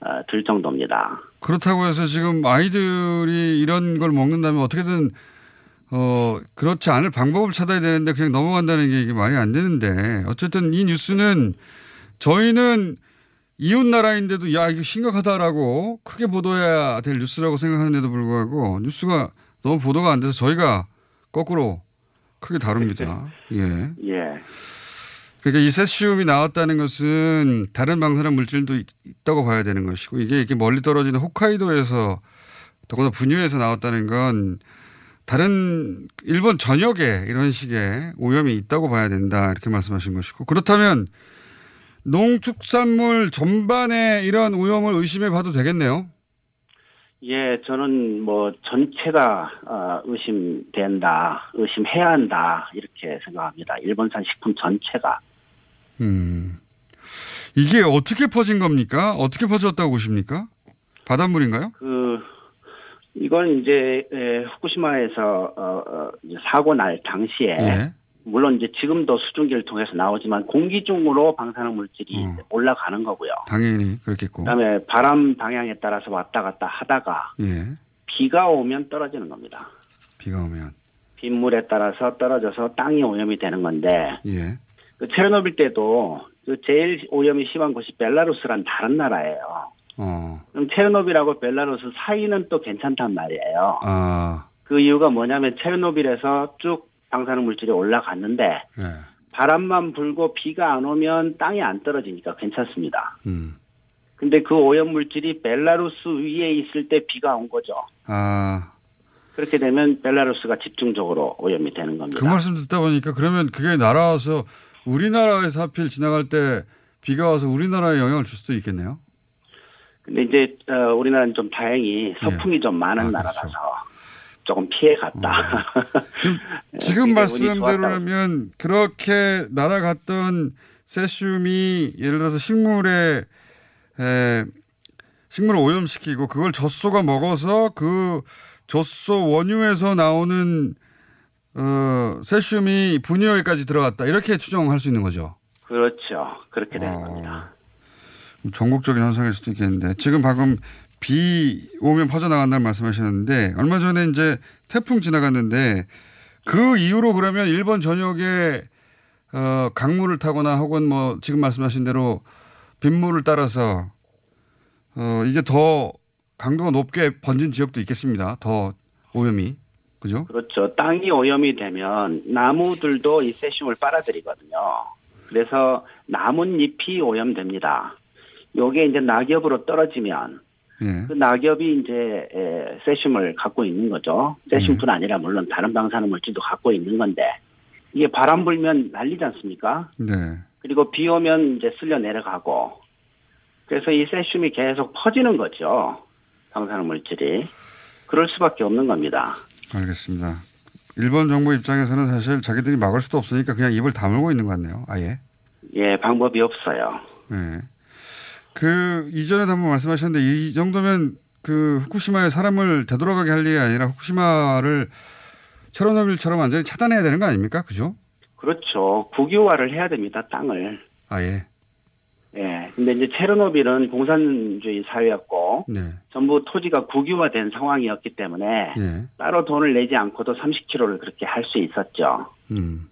Speaker 12: 어, 들 정도입니다.
Speaker 10: 그렇다고 해서 지금 아이들이 이런 걸 먹는다면 어떻게든 어 그렇지 않을 방법을 찾아야 되는데 그냥 넘어간다는 게 이게 말이 안 되는데 어쨌든 이 뉴스는 저희는 이웃 나라인데도 야 이거 심각하다라고 크게 보도해야 될 뉴스라고 생각하는데도 불구하고 뉴스가 너무 보도가 안 돼서 저희가 거꾸로 크게 다룹니다. 예.
Speaker 12: 예.
Speaker 10: 그러니까 이 세슘이 나왔다는 것은 다른 방사능 물질도 있- 있다고 봐야 되는 것이고 이게 이렇게 멀리 떨어지는 홋카이도에서 더구나 분유에서 나왔다는 건 다른 일본 전역에 이런 식의 오염이 있다고 봐야 된다 이렇게 말씀하신 것이고 그렇다면 농축산물 전반에 이런 오염을 의심해 봐도 되겠네요.
Speaker 12: 예, 저는 뭐 전체가 어, 의심된다, 의심해야 한다 이렇게 생각합니다. 일본산 식품 전체가
Speaker 10: 음. 이게 어떻게 퍼진 겁니까? 어떻게 퍼졌다고 보십니까? 바닷물인가요?
Speaker 12: 그 이건 이제 에, 후쿠시마에서 어, 어, 사고 날 당시에
Speaker 10: 예.
Speaker 12: 물론 이제 지금도 수증기를 통해서 나오지만 공기 중으로 방사능 물질이
Speaker 10: 음.
Speaker 12: 이제 올라가는 거고요.
Speaker 10: 당연히 그렇겠고.
Speaker 12: 그다음에 바람 방향에 따라서 왔다 갔다 하다가
Speaker 10: 예.
Speaker 12: 비가 오면 떨어지는 겁니다.
Speaker 10: 비가 오면.
Speaker 12: 빗물에 따라서 떨어져서 땅이 오염이 되는 건데
Speaker 10: 예.
Speaker 12: 그 체르노빌 때도 그 제일 오염이 심한 곳이 벨라루스란 다른 나라예요.
Speaker 10: 어.
Speaker 12: 그럼 체르노빌하고 벨라루스 사이는 또 괜찮단 말이에요.
Speaker 10: 아.
Speaker 12: 그 이유가 뭐냐면 체르노빌에서 쭉 방사능 물질이 올라갔는데
Speaker 10: 예.
Speaker 12: 바람만 불고 비가 안 오면 땅이 안 떨어지니까 괜찮습니다.
Speaker 10: 음.
Speaker 12: 근데 그 오염 물질이 벨라루스 위에 있을 때 비가 온 거죠.
Speaker 10: 아.
Speaker 12: 그렇게 되면 벨라루스가 집중적으로 오염이 되는 겁니다.
Speaker 10: 그 말씀 듣다 보니까 그러면 그게 날아와서 우리나라에서 하필 지나갈 때 비가 와서 우리나라에 영향을 줄 수도 있겠네요.
Speaker 12: 근데 이제 어, 우리나라는 좀 다행히 서풍이 좀 많은
Speaker 10: 아, 그렇죠.
Speaker 12: 나라라서 조금 피해 갔다.
Speaker 10: 지금
Speaker 12: 운이
Speaker 10: 말씀대로라면 그렇게 날아갔던 세슘이 예를 들어서 식물에 에, 식물을 오염시키고 그걸 젖소가 먹어서 그 젖소 원유에서 나오는 어, 세슘이 분유에까지 들어갔다 이렇게 추정할 수 있는 거죠.
Speaker 12: 그렇죠. 그렇게
Speaker 10: 어.
Speaker 12: 되는 겁니다.
Speaker 10: 전국적인 현상일 수도 있겠는데 지금 방금 비 오면 퍼져나간다는 말씀하셨는데 얼마 전에 이제 태풍 지나갔는데 그 이후로 그러면 일본 전역에 어, 강물을 타거나 혹은 뭐 지금 말씀하신 대로 빗물을 따라서 어, 이게 더 강도가 높게 번진 지역도 있겠습니다. 더 오염이 그죠?
Speaker 12: 그렇죠. 땅이 오염이 되면 나무들도 이 세슘을 빨아들이거든요. 그래서 나뭇잎이 오염됩니다. 요게 이제 낙엽으로 떨어지면
Speaker 10: 예.
Speaker 12: 그 낙엽이 이제 에, 세슘을 갖고 있는 거죠. 세슘뿐 아니라 물론 다른 방사능 물질도 갖고 있는 건데 이게 바람 불면 날리지 않습니까?
Speaker 10: 네.
Speaker 12: 그리고 비 오면 이제 쓸려 내려가고 그래서 이 세슘이 계속 퍼지는 거죠. 방사능 물질이. 그럴 수밖에 없는 겁니다.
Speaker 10: 알겠습니다. 일본 정부 입장에서는 사실 자기들이 막을 수도 없으니까 그냥 입을 다물고 있는 것 같네요. 아예.
Speaker 12: 예, 방법이 없어요.
Speaker 10: 네. 그 이전에도 한번 말씀하셨는데 이 정도면 그 후쿠시마에 사람을 되돌아가게 할 일이 아니라 후쿠시마를 체르노빌처럼 완전히 차단해야 되는 거 아닙니까? 그죠?
Speaker 12: 그렇죠. 국유화를 해야 됩니다. 땅을.
Speaker 10: 아 예.
Speaker 12: 예. 근데 이제 체르노빌은 공산주의 사회였고
Speaker 10: 네.
Speaker 12: 전부 토지가 국유화된 상황이었기 때문에
Speaker 10: 예.
Speaker 12: 따로 돈을 내지 않고도 30km를 그렇게 할 수 있었죠.
Speaker 10: 음.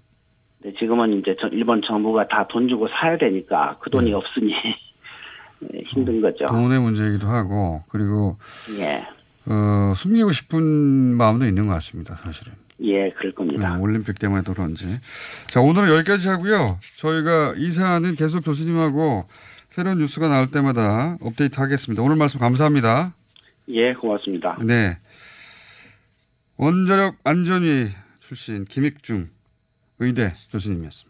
Speaker 12: 근데 지금은 이제 저 일본 정부가 다 돈 주고 사야 되니까 그 돈이 없으니 예, 힘든 거죠.
Speaker 10: 돈의 문제이기도 하고 그리고
Speaker 12: 예.
Speaker 10: 어, 숨기고 싶은 마음도 있는 것 같습니다. 사실은.
Speaker 12: 예, 그럴 겁니다.
Speaker 10: 네, 올림픽 때문에도 그런지. 자, 오늘은 여기까지 하고요. 저희가 이 사안은 계속 교수님하고 새로운 뉴스가 나올 때마다 업데이트 하겠습니다. 오늘 말씀 감사합니다.
Speaker 12: 예, 고맙습니다.
Speaker 10: 네. 원자력 안전위 출신 김익중 의대 교수님이었습니다.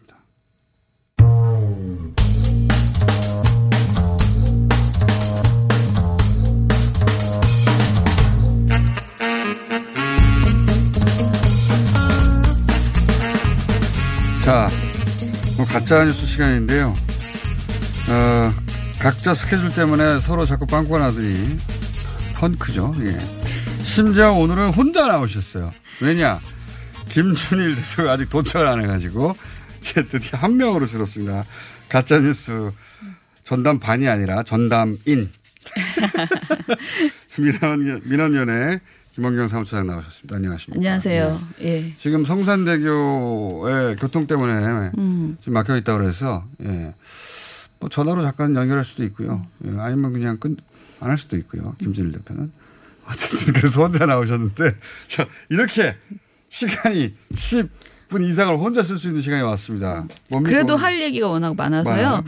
Speaker 10: 자, 뭐 가짜 뉴스 시간인데요. 어, 각자 스케줄 때문에 서로 자꾸 빵꾸가 나더니 펑크죠. 예. 심지어 오늘은 혼자 나오셨어요. 왜냐? 김준일 대표가 아직 도착을 안 해가지고 제 드디어 한 명으로 줄었습니다. 가짜 뉴스 전담 반이 아니라 전담인. 민원, 민원연의 김원경 사무처장 나오셨습니다. 안녕하십니까.
Speaker 13: 안녕하세요. 예.
Speaker 10: 지금 성산대교에 교통 때문에
Speaker 13: 음.
Speaker 10: 지금 막혀 있다고 그래서 예. 뭐 전화로 잠깐 연결할 수도 있고요. 예. 아니면 그냥 끈 안 할 수도 있고요. 김진일 대표는. 어쨌든 그래서 혼자 나오셨는데 자, 이렇게 시간이 10 분 이상을 혼자 쓸 수 있는 시간이 왔습니다.
Speaker 13: 그래도 할 얘기가 워낙 많아서요.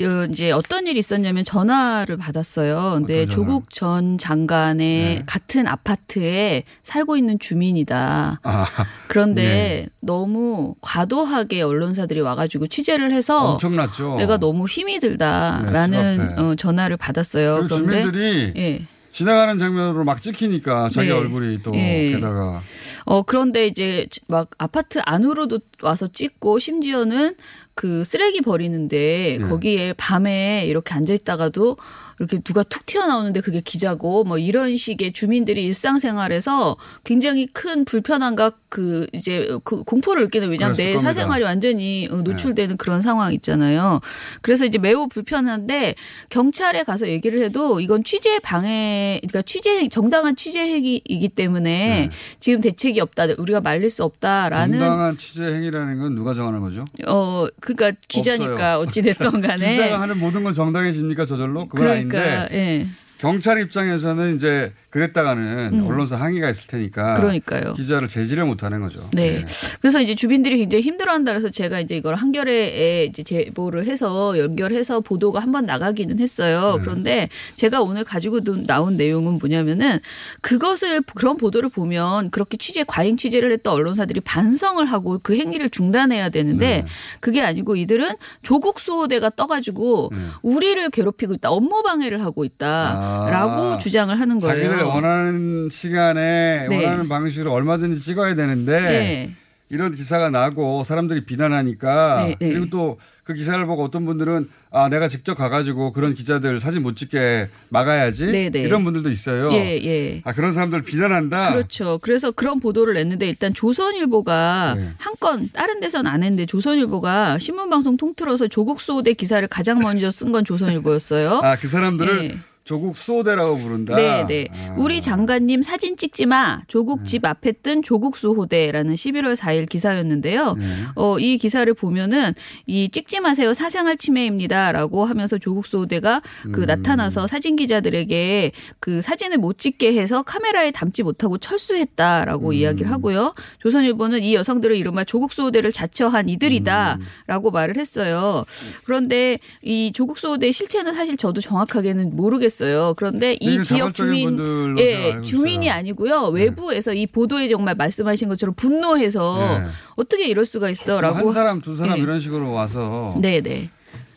Speaker 13: 어, 이제 어떤 일이 있었냐면 전화를 받았어요. 근데
Speaker 10: 전화?
Speaker 13: 조국 전 장관의
Speaker 10: 네.
Speaker 13: 같은 아파트에 살고 있는 주민이다.
Speaker 10: 아,
Speaker 13: 그런데
Speaker 10: 예.
Speaker 13: 너무 과도하게 언론사들이 와가지고 취재를 해서
Speaker 10: 엄청났죠.
Speaker 13: 내가 너무 힘이 들다라는
Speaker 10: 네, 집 앞에.
Speaker 13: 어, 전화를 받았어요. 그런데
Speaker 10: 주민들이
Speaker 13: 예.
Speaker 10: 지나가는 장면으로 막 찍히니까 자기
Speaker 13: 네.
Speaker 10: 얼굴이 또
Speaker 13: 예.
Speaker 10: 게다가
Speaker 13: 어, 그런데 이제 막 아파트 안으로도 와서 찍고 심지어는 그 쓰레기 버리는데
Speaker 10: 네.
Speaker 13: 거기에 밤에 이렇게 앉아 있다가도 이렇게 누가 툭 튀어나오는데 그게 기자고 뭐 이런 식의 주민들이 일상생활에서 굉장히 큰 불편함과 그 이제 그 공포를 느끼는 왜냐하면 내
Speaker 10: 겁니다. 네.
Speaker 13: 사생활이 완전히 어, 노출되는 그런 상황 있잖아요. 그래서 이제 매우 불편한데 경찰에 가서 얘기를 해도 이건 취재 방해 그러니까 취재 정당한 취재 행위이기 때문에 지금 대책이 없다. 우리가 말릴 수 없다라는
Speaker 10: 네. 정당한 취재 행위라는 건 누가 정하는 거죠?
Speaker 13: 어 그러니까 기자니까. 어찌 됐던 간에
Speaker 10: 기자가 하는 모든 건 정당해집니까 저절로? 그건
Speaker 13: 그러니까
Speaker 10: 아닌데
Speaker 13: 예.
Speaker 10: 경찰 입장에서는 이제 그랬다가는
Speaker 13: 음.
Speaker 10: 언론사 항의가 있을 테니까
Speaker 13: 그러니까요.
Speaker 10: 기자를 제지를 못 하는 거죠.
Speaker 13: 네. 그래서 이제 주민들이 굉장히 힘들어한다 그래서 제가 이제 이걸 한겨레에 이제 제보를 해서 연결해서 보도가 한 번 나가기는 했어요.
Speaker 10: 네.
Speaker 13: 그런데 제가 오늘 가지고 나온 내용은 뭐냐면은 그것을 그런 보도를 보면 그렇게 취재 과잉 취재를 했던 언론사들이 반성을 하고 그 행위를 중단해야 되는데
Speaker 10: 네.
Speaker 13: 그게 아니고 이들은 조국 수호대가 떠가지고 우리를 괴롭히고 있다, 업무 방해를 하고 있다라고
Speaker 10: 아.
Speaker 13: 주장을 하는 거예요.
Speaker 10: 자기들 원하는 시간에
Speaker 13: 네.
Speaker 10: 원하는 방식으로 얼마든지 찍어야 되는데
Speaker 13: 네.
Speaker 10: 이런 기사가 나고 사람들이 비난하니까
Speaker 13: 네, 네.
Speaker 10: 그리고 또 그 기사를 보고 어떤 분들은 아 내가 직접 가가지고 그런 기자들 사진 못 찍게 막아야지
Speaker 13: 네, 네.
Speaker 10: 이런 분들도 있어요.
Speaker 13: 예, 예.
Speaker 10: 아 그런 사람들 비난한다.
Speaker 13: 그렇죠. 그래서 그런 보도를 냈는데 일단 조선일보가
Speaker 10: 네.
Speaker 13: 한건 다른 데서는 안 했는데 조선일보가 신문 방송 통틀어서 조국 수호대 기사를 가장 먼저 쓴 건 조선일보였어요.
Speaker 10: 아 그 사람들을
Speaker 13: 예.
Speaker 10: 조국 수호대라고 부른다.
Speaker 13: 네, 네.
Speaker 10: 아.
Speaker 13: 우리 장관님 사진 찍지 마.
Speaker 10: 네.
Speaker 13: 조국 집 앞에 뜬 조국 수호대라는 11월 4일 기사였는데요.
Speaker 10: 네.
Speaker 13: 어, 이 기사를 보면은 이 찍지 마세요. 사생활 침해입니다라고 하면서 조국 수호대가 그
Speaker 10: 음.
Speaker 13: 나타나서 사진 기자들에게 그 사진을 못 찍게 해서 카메라에 담지 못하고 철수했다라고
Speaker 10: 음.
Speaker 13: 이야기를 하고요. 조선일보는 이 여성들을 이른바 조국 수호대를 자처한 이들이다라고 말을 했어요. 그런데 이 조국 수호대 실체는 사실 저도 정확하게는 모르겠어요. 그런데 이 지역 주민 예, 주민이
Speaker 10: 있어요.
Speaker 13: 아니고요. 외부에서 이 보도에 정말 말씀하신 것처럼 분노해서
Speaker 10: 네.
Speaker 13: 어떻게 이럴 수가 있어라고
Speaker 10: 한 사람 두 사람
Speaker 13: 예.
Speaker 10: 이런 식으로 와서
Speaker 13: 네, 네.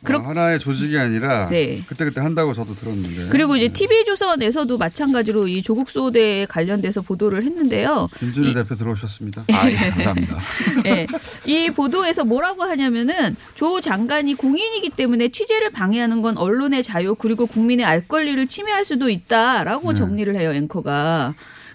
Speaker 10: 어, 하나의 조직이 아니라
Speaker 13: 네.
Speaker 10: 그때그때 한다고 저도 들었는데.
Speaker 13: 그리고 이제 TV조선에서도 마찬가지로 이 조국 소대에 관련돼서 보도를 했는데요.
Speaker 10: 김준일
Speaker 13: 이-
Speaker 10: 대표 들어오셨습니다.
Speaker 14: 아, 예, 감사합니다.
Speaker 13: 예. 이 보도에서 뭐라고 하냐면은 조 장관이 공인이기 때문에 취재를 방해하는 건 언론의 자유 그리고 국민의 알 권리를 침해할 수도 있다라고
Speaker 10: 네.
Speaker 13: 정리를 해요 앵커가.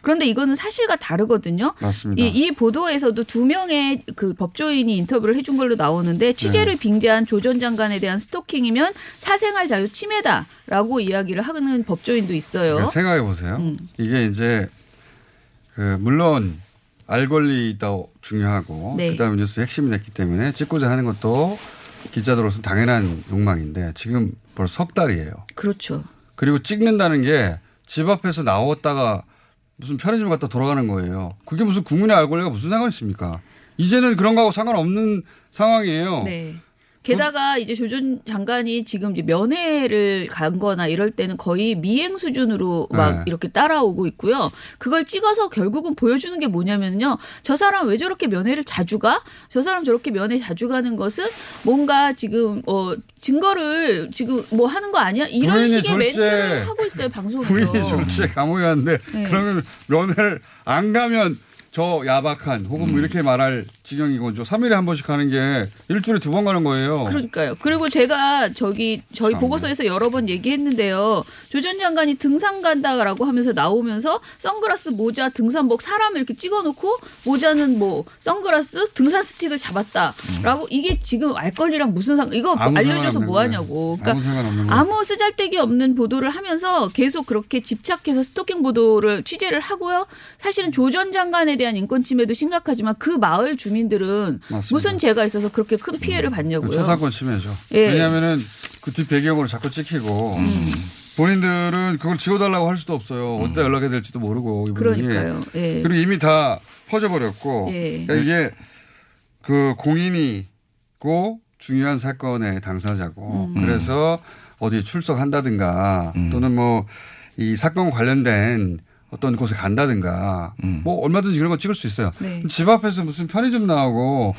Speaker 13: 그런데 이거는 사실과 다르거든요.
Speaker 10: 맞습니다.
Speaker 13: 이, 이 보도에서도 두 명의 그 법조인이 인터뷰를 해준 걸로 나오는데 취재를
Speaker 10: 네.
Speaker 13: 빙자한 조 전 장관에 대한 스토킹이면 사생활 자유 침해다라고 이야기를 하는 법조인도 있어요.
Speaker 10: 그러니까 생각해 보세요.
Speaker 13: 음.
Speaker 10: 이게 이제 그 물론 알 권리도 중요하고
Speaker 13: 네.
Speaker 10: 그다음에 뉴스 핵심이 됐기 때문에 찍고자 하는 것도 기자들로서 당연한 욕망인데 지금 벌써 석 달이에요.
Speaker 13: 그렇죠.
Speaker 10: 그리고 찍는다는 게 집 앞에서 나왔다가 무슨 편의점 갔다 돌아가는 거예요. 그게 무슨 국민의 알 권리가 무슨 상관이 있습니까? 이제는 그런 거하고 상관없는 상황이에요.
Speaker 13: 네. 게다가 이제 조전 장관이 지금 이제 면회를 간 거나 이럴 때는 거의 미행 수준으로 막
Speaker 10: 네.
Speaker 13: 이렇게 따라오고 있고요. 그걸 찍어서 결국은 보여주는 게 뭐냐면요. 저 사람 왜 저렇게 면회를 자주 가? 저 사람 저렇게 면회 자주 가는 것은 뭔가 지금 어 증거를 지금 뭐 하는 거 아니야? 이런 식의
Speaker 10: 졸제.
Speaker 13: 멘트를 하고 있어요, 방송에서.
Speaker 10: 부인이 졸지에 감옥에 갔는데
Speaker 13: 네.
Speaker 10: 그러면 면회를 안 가면 저 야박한 혹은 뭐 이렇게 말할 지경이고 저 3일에 한 번씩 가는 게 일주일에 두 번 가는 거예요.
Speaker 13: 그러니까요. 그리고 제가 저기 저희 보고서에서 여러 번 얘기했는데요. 조 전 장관이 등산 간다라고 하면서 나오면서 선글라스, 모자, 등산복 사람을 이렇게 찍어놓고 모자는 뭐 선글라스, 등산 스틱을 잡았다라고 이게 지금 알 권리랑 무슨 상? 이거 알려줘서
Speaker 10: 상관없는
Speaker 13: 뭐 하냐고.
Speaker 10: 거예요. 아무.
Speaker 13: 아무 쓰잘데기 없는 보도를 하면서 계속 그렇게 집착해서 스토킹 보도를 취재를 하고요. 사실은 조 전 장관에 대한 인권 침해도 심각하지만 그 마을 주민들은
Speaker 10: 맞습니다.
Speaker 13: 무슨 죄가 있어서 그렇게 큰 피해를 받냐고요.
Speaker 10: 초상권 침해죠.
Speaker 13: 예.
Speaker 10: 왜냐하면은 그 뒷 배경으로 자꾸 찍히고
Speaker 13: 음.
Speaker 10: 본인들은 그걸 지워달라고 할 수도 없어요. 어디다 연락해야 될지도 모르고 이분이.
Speaker 13: 그러니까요. 예.
Speaker 10: 그리고 이미 다 퍼져버렸고
Speaker 13: 예.
Speaker 10: 그러니까 이게 그 공인이고 중요한 사건의 당사자고
Speaker 13: 음.
Speaker 10: 그래서 어디 출석한다든가 또는 뭐 이 사건 관련된 어떤 곳에 간다든가 뭐 얼마든지 그런 거 찍을 수 있어요.
Speaker 13: 네.
Speaker 10: 집 앞에서 무슨 편의점 나오고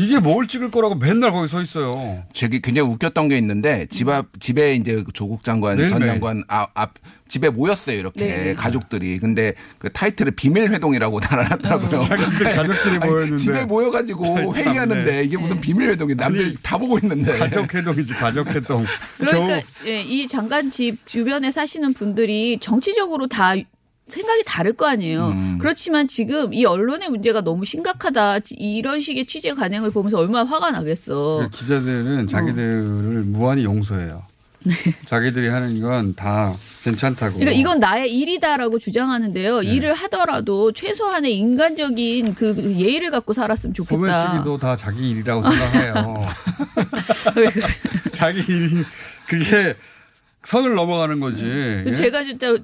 Speaker 10: 이게 뭘 찍을 거라고 맨날 거기 서 있어요.
Speaker 14: 저기 굉장히 웃겼던 게 있는데 집 앞 집에 이제 그 조국 장관 전
Speaker 10: 매일매일.
Speaker 14: 장관 앞, 앞 집에 모였어요 이렇게
Speaker 10: 네.
Speaker 14: 가족들이 근데 그 타이틀을 비밀 회동이라고 달아놨더라고요.
Speaker 10: 자기들 가족끼리 모였는데.
Speaker 14: 집에 모여가지고
Speaker 10: 참,
Speaker 14: 회의하는데
Speaker 10: 네.
Speaker 14: 이게 무슨 비밀 회동이 남들 다 보고 있는데
Speaker 10: 가족 회동이지 가족 회동.
Speaker 13: 그러니까 예, 이 장관 집 주변에 사시는 분들이 정치적으로 다 생각이 다를 거 아니에요.
Speaker 10: 음.
Speaker 13: 그렇지만 지금 이 언론의 문제가 너무 심각하다. 이런 식의 취재 관행을 보면서 얼마나 화가 나겠어.
Speaker 10: 그 기자들은 자기들을 무한히 용서해요. 자기들이 하는 건 다 괜찮다고.
Speaker 13: 네. 그러니까 이건 나의 일이다라고 주장하는데요.
Speaker 10: 네.
Speaker 13: 일을 하더라도 최소한의 인간적인 그 예의를 갖고 살았으면 좋겠다.
Speaker 10: 소멸시기도 다 자기 일이라고 생각해요. 자기 일이 그게 선을 넘어가는 거지. 예?
Speaker 13: 제가 진짜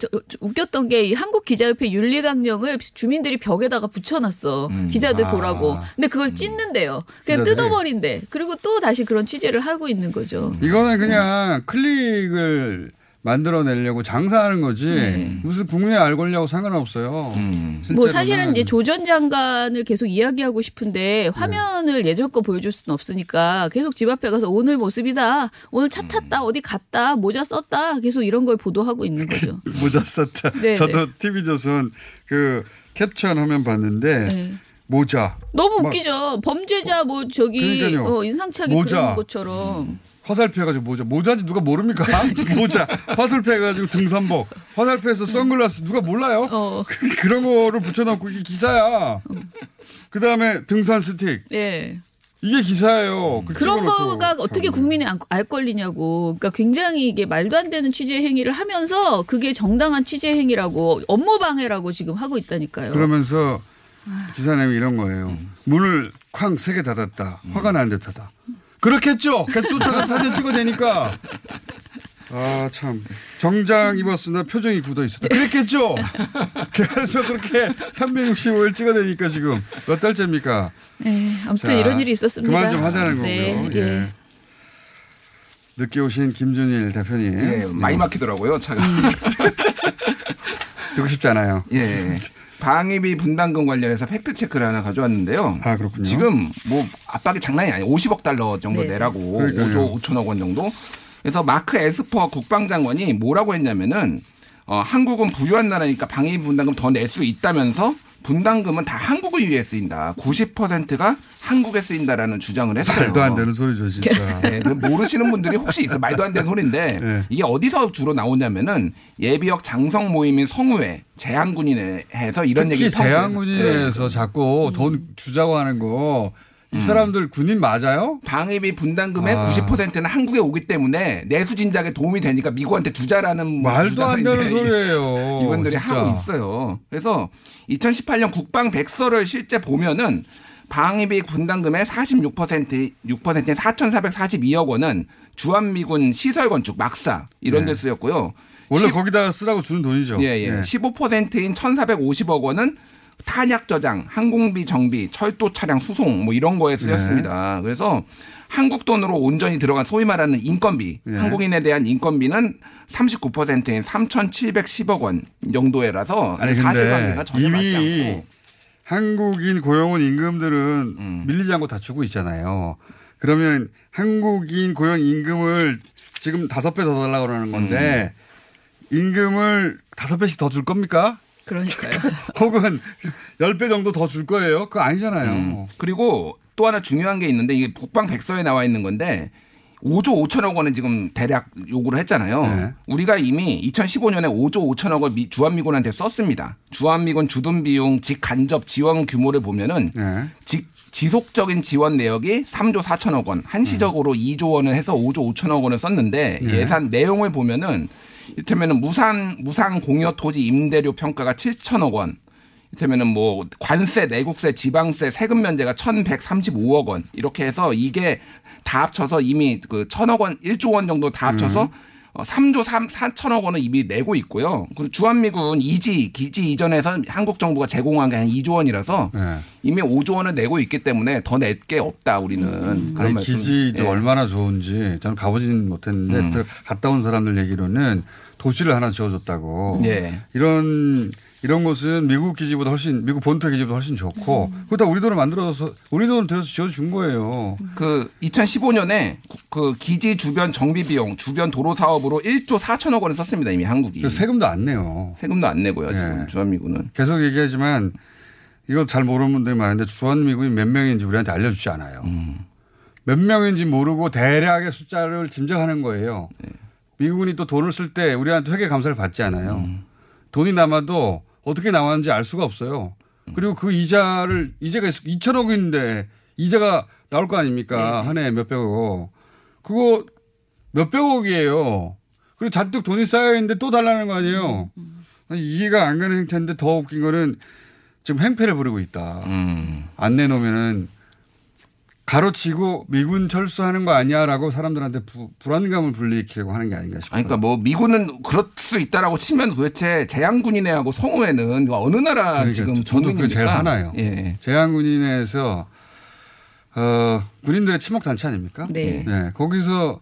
Speaker 13: 웃겼던 게 이 한국 기자협회 윤리 강령을 주민들이 벽에다가 붙여놨어 기자들
Speaker 10: 아.
Speaker 13: 보라고. 근데 그걸 찢는데요. 그냥
Speaker 10: 기자들이?
Speaker 13: 뜯어버린대. 그리고 또 다시 그런 취재를 하고 있는 거죠.
Speaker 10: 이거는 그냥 클릭을 만들어내려고 장사하는 거지
Speaker 13: 네.
Speaker 10: 무슨 국민의 알 권리하고 상관없어요. 실제로는.
Speaker 13: 뭐 사실은 이제 조 전 장관을 계속 이야기하고 싶은데 화면을 예전 거 보여줄 수는 없으니까 계속 집 앞에 가서 오늘 모습이다. 오늘 차 탔다. 어디 갔다. 모자 썼다. 계속 이런 걸 보도하고 있는 거죠.
Speaker 10: 모자 썼다.
Speaker 13: 네,
Speaker 10: 저도
Speaker 13: 네.
Speaker 10: TV조선 그 캡처한 화면 봤는데
Speaker 13: 네.
Speaker 10: 모자.
Speaker 13: 너무
Speaker 10: 막
Speaker 13: 웃기죠. 범죄자 뭐 저기
Speaker 10: 그러니까요.
Speaker 13: 어, 인상착의
Speaker 10: 모자.
Speaker 13: 그런 것처럼.
Speaker 10: 화살표 해가지고 모자. 모자인지 누가 모릅니까? 모자. 화살표 해가지고 등산복. 화살표에서 선글라스. 누가 몰라요?
Speaker 13: 어.
Speaker 10: 그런 거를 붙여놓고 이게 기사야. 그 다음에 등산 스틱.
Speaker 13: 예.
Speaker 10: 이게 기사예요.
Speaker 13: 그런
Speaker 10: 찍어놓고.
Speaker 13: 거가 어떻게 국민의 알- 알 권리냐고. 그러니까 굉장히 이게 말도 안 되는 취재 행위를 하면서 그게 정당한 취재 행위라고 업무 방해라고 지금 하고 있다니까요.
Speaker 10: 그러면서 기사 내용이 이런 거예요. 문을 쾅 세 개 닫았다. 화가 난 듯하다. 그렇겠죠. 개수타가 사진 찍어내니까. 아, 참. 정장 입었으나 표정이 굳어 있었다. 그랬겠죠. 계속 그렇게 365일 찍어내니까 지금 몇 달째입니까?
Speaker 13: 네, 아무튼
Speaker 10: 자,
Speaker 13: 이런 일이 있었습니다.
Speaker 10: 그만 좀 하자는 거고요.
Speaker 13: 네,
Speaker 10: 예.
Speaker 13: 예.
Speaker 10: 늦게 오신 김준일 대표님.
Speaker 14: 예, 많이 막히더라고요 차가.
Speaker 10: 듣고 싶지 않아요.
Speaker 14: 예. 방위비 분담금 관련해서 팩트 체크를 하나 가져왔는데요.
Speaker 10: 아 그렇군요.
Speaker 14: 지금 뭐 압박이 장난이 아니에요. 50억 달러 정도
Speaker 10: 네.
Speaker 14: 내라고
Speaker 10: 그러니까요.
Speaker 14: 5조 5천억 원 정도. 그래서 마크 에스퍼 국방장관이 뭐라고 했냐면은 어, 한국은 부유한 나라니까 방위비 분담금 더 낼 수 있다면서 분담금은 다 한국을 위해 쓰인다. 90%가 한국에 쓰인다라는 주장을 했어요.
Speaker 10: 말도 안 되는 소리죠, 진짜.
Speaker 14: 네, 그 모르시는 분들이 혹시 있어 말도 안 되는 소리인데
Speaker 10: 네.
Speaker 14: 이게 어디서 주로 나오냐면은 예비역 장성 모임인 성우회 제한군인회에서 이런
Speaker 10: 특히
Speaker 14: 얘기
Speaker 10: 재향군인에서 자꾸 돈 주자고 하는 거 이 사람들 군인 맞아요?
Speaker 14: 방위비 분담금의
Speaker 10: 아.
Speaker 14: 90%는 한국에 오기 때문에 내수 진작에 도움이 되니까 미국한테 주자라는 뭐
Speaker 10: 말도 안 되는 소리예요.
Speaker 14: 이분들이
Speaker 10: 진짜.
Speaker 14: 하고 있어요. 그래서 2018년 국방 백서를 실제 보면은 방위비 분담금의 46% 6%인 4,442억 원은 주한미군 시설 건축 막사 이런
Speaker 10: 네.
Speaker 14: 데 쓰였고요.
Speaker 10: 원래
Speaker 14: 10
Speaker 10: 거기다 쓰라고 주는 돈이죠.
Speaker 14: 예, 예. 15%인 1,450억 원은 탄약 저장, 항공비 정비, 철도 차량 수송 뭐 이런 거에 쓰였습니다. 그래서 한국 돈으로 온전히 들어간 소위 말하는 인건비,
Speaker 10: 예.
Speaker 14: 한국인에 대한 인건비는 39%인 3,710억 원 정도에라서 사실관계가 전혀 맞지 않고
Speaker 10: 한국인 고용원 임금들은
Speaker 14: 음.
Speaker 10: 밀리지 않고 다 주고 있잖아요. 그러면 한국인 고용 임금을 지금 다섯 배 더 달라고 그러는 건데
Speaker 14: 음.
Speaker 10: 임금을 다섯 배씩 더 줄 겁니까?
Speaker 13: 그러니까요.
Speaker 10: 혹은 열배 정도 더 줄 거예요? 그거 아니잖아요.
Speaker 14: 음. 그리고 또 하나 중요한 게 있는데 이게 국방 백서에 나와 있는 건데 5조 5천억 원은 지금 대략 요구를 했잖아요.
Speaker 10: 네.
Speaker 14: 우리가 이미 2015년에 5조 5천억 원 미- 주한미군한테 썼습니다. 주한미군 주둔 비용 직간접 지원 규모를 보면은
Speaker 10: 네.
Speaker 14: 직 지속적인 지원 내역이 3조 4천억 원, 한시적으로 2조 원을 해서 5조 5천억 원을 썼는데
Speaker 10: 네.
Speaker 14: 예산 내용을 보면은 이를테면은 무상 무상 공여 토지 임대료 평가가 7천억 원, 이를테면은 뭐 관세, 내국세, 지방세, 세금 면제가 1,135억 원. 이렇게 해서 이게 다 합쳐서 이미 그 천억 원, 1조 원 정도 다 합쳐서 어, 3조 3, 4천억 원을 이미 내고 있고요. 그리고 주한미군 이지 기지 이전에서 한국 정부가 제공한 게 한 2조 원이라서
Speaker 10: 네.
Speaker 14: 이미 5조 원을 내고 있기 때문에 더 낼 게 없다 우리는 그런
Speaker 10: 아니,
Speaker 14: 말씀.
Speaker 10: 기지도
Speaker 14: 예.
Speaker 10: 얼마나 좋은지 저는 가보지는 못했는데
Speaker 14: 음.
Speaker 10: 들- 갔다 온 사람들 얘기로는 도시를 하나 지어줬다고.
Speaker 14: 예.
Speaker 10: 이런 이런 곳은 미국 기지보다 훨씬 미국 본토 기지보다 훨씬 좋고 그거 다 우리 돈을 만들어서 우리 돈을 들여서 지어준 거예요.
Speaker 14: 그 2015년에 그 기지 주변 정비 비용, 주변 도로 사업으로 1조 4천억 원을 썼습니다 이미 한국이.
Speaker 10: 그래서 세금도 안 내요.
Speaker 14: 세금도 안 내고요 지금
Speaker 10: 예.
Speaker 14: 주한미군은.
Speaker 10: 계속 얘기하지만 이거 잘 모르는 분들이 많은데 주한미군이 몇 명인지 우리한테 알려주지 않아요.
Speaker 14: 음.
Speaker 10: 몇 명인지 모르고 대략의 숫자를 짐작하는 거예요.
Speaker 14: 네.
Speaker 10: 미국군이 또 돈을 쓸 때 우리한테 회계 감사를 받지 않아요.
Speaker 14: 음.
Speaker 10: 돈이 남아도 어떻게 나왔는지 알 수가 없어요.
Speaker 14: 음.
Speaker 10: 그리고 그 이자를 이자가 2천억인데 이자가 나올 거 아닙니까?
Speaker 14: 네.
Speaker 10: 한 해에 몇백억. 그거 몇백억이에요. 그리고 잔뜩 돈이 쌓여 있는데 또 달라는 거 아니에요.
Speaker 14: 음,
Speaker 10: 이해가 안 가는 행태인데 더 웃긴 거는 지금 행패를 부리고 있다.
Speaker 14: 음.
Speaker 10: 안 내놓으면은 가로치고 미군 철수하는 거 아니야라고 사람들한테 부- 불안감을 불리키려고 하는 게 아닌가 싶어요.
Speaker 14: 아니, 그러니까 뭐 미군은 그럴 수 있다라고 치면 도대체 제한군인회하고 성우회는 어느 나라
Speaker 10: 그러니까
Speaker 14: 지금
Speaker 10: 저도 그게 제일? 화나요.
Speaker 14: 예.
Speaker 10: 제한군인에서 어, 군인들의 친목 단체 아닙니까?
Speaker 13: 네.
Speaker 10: 거기서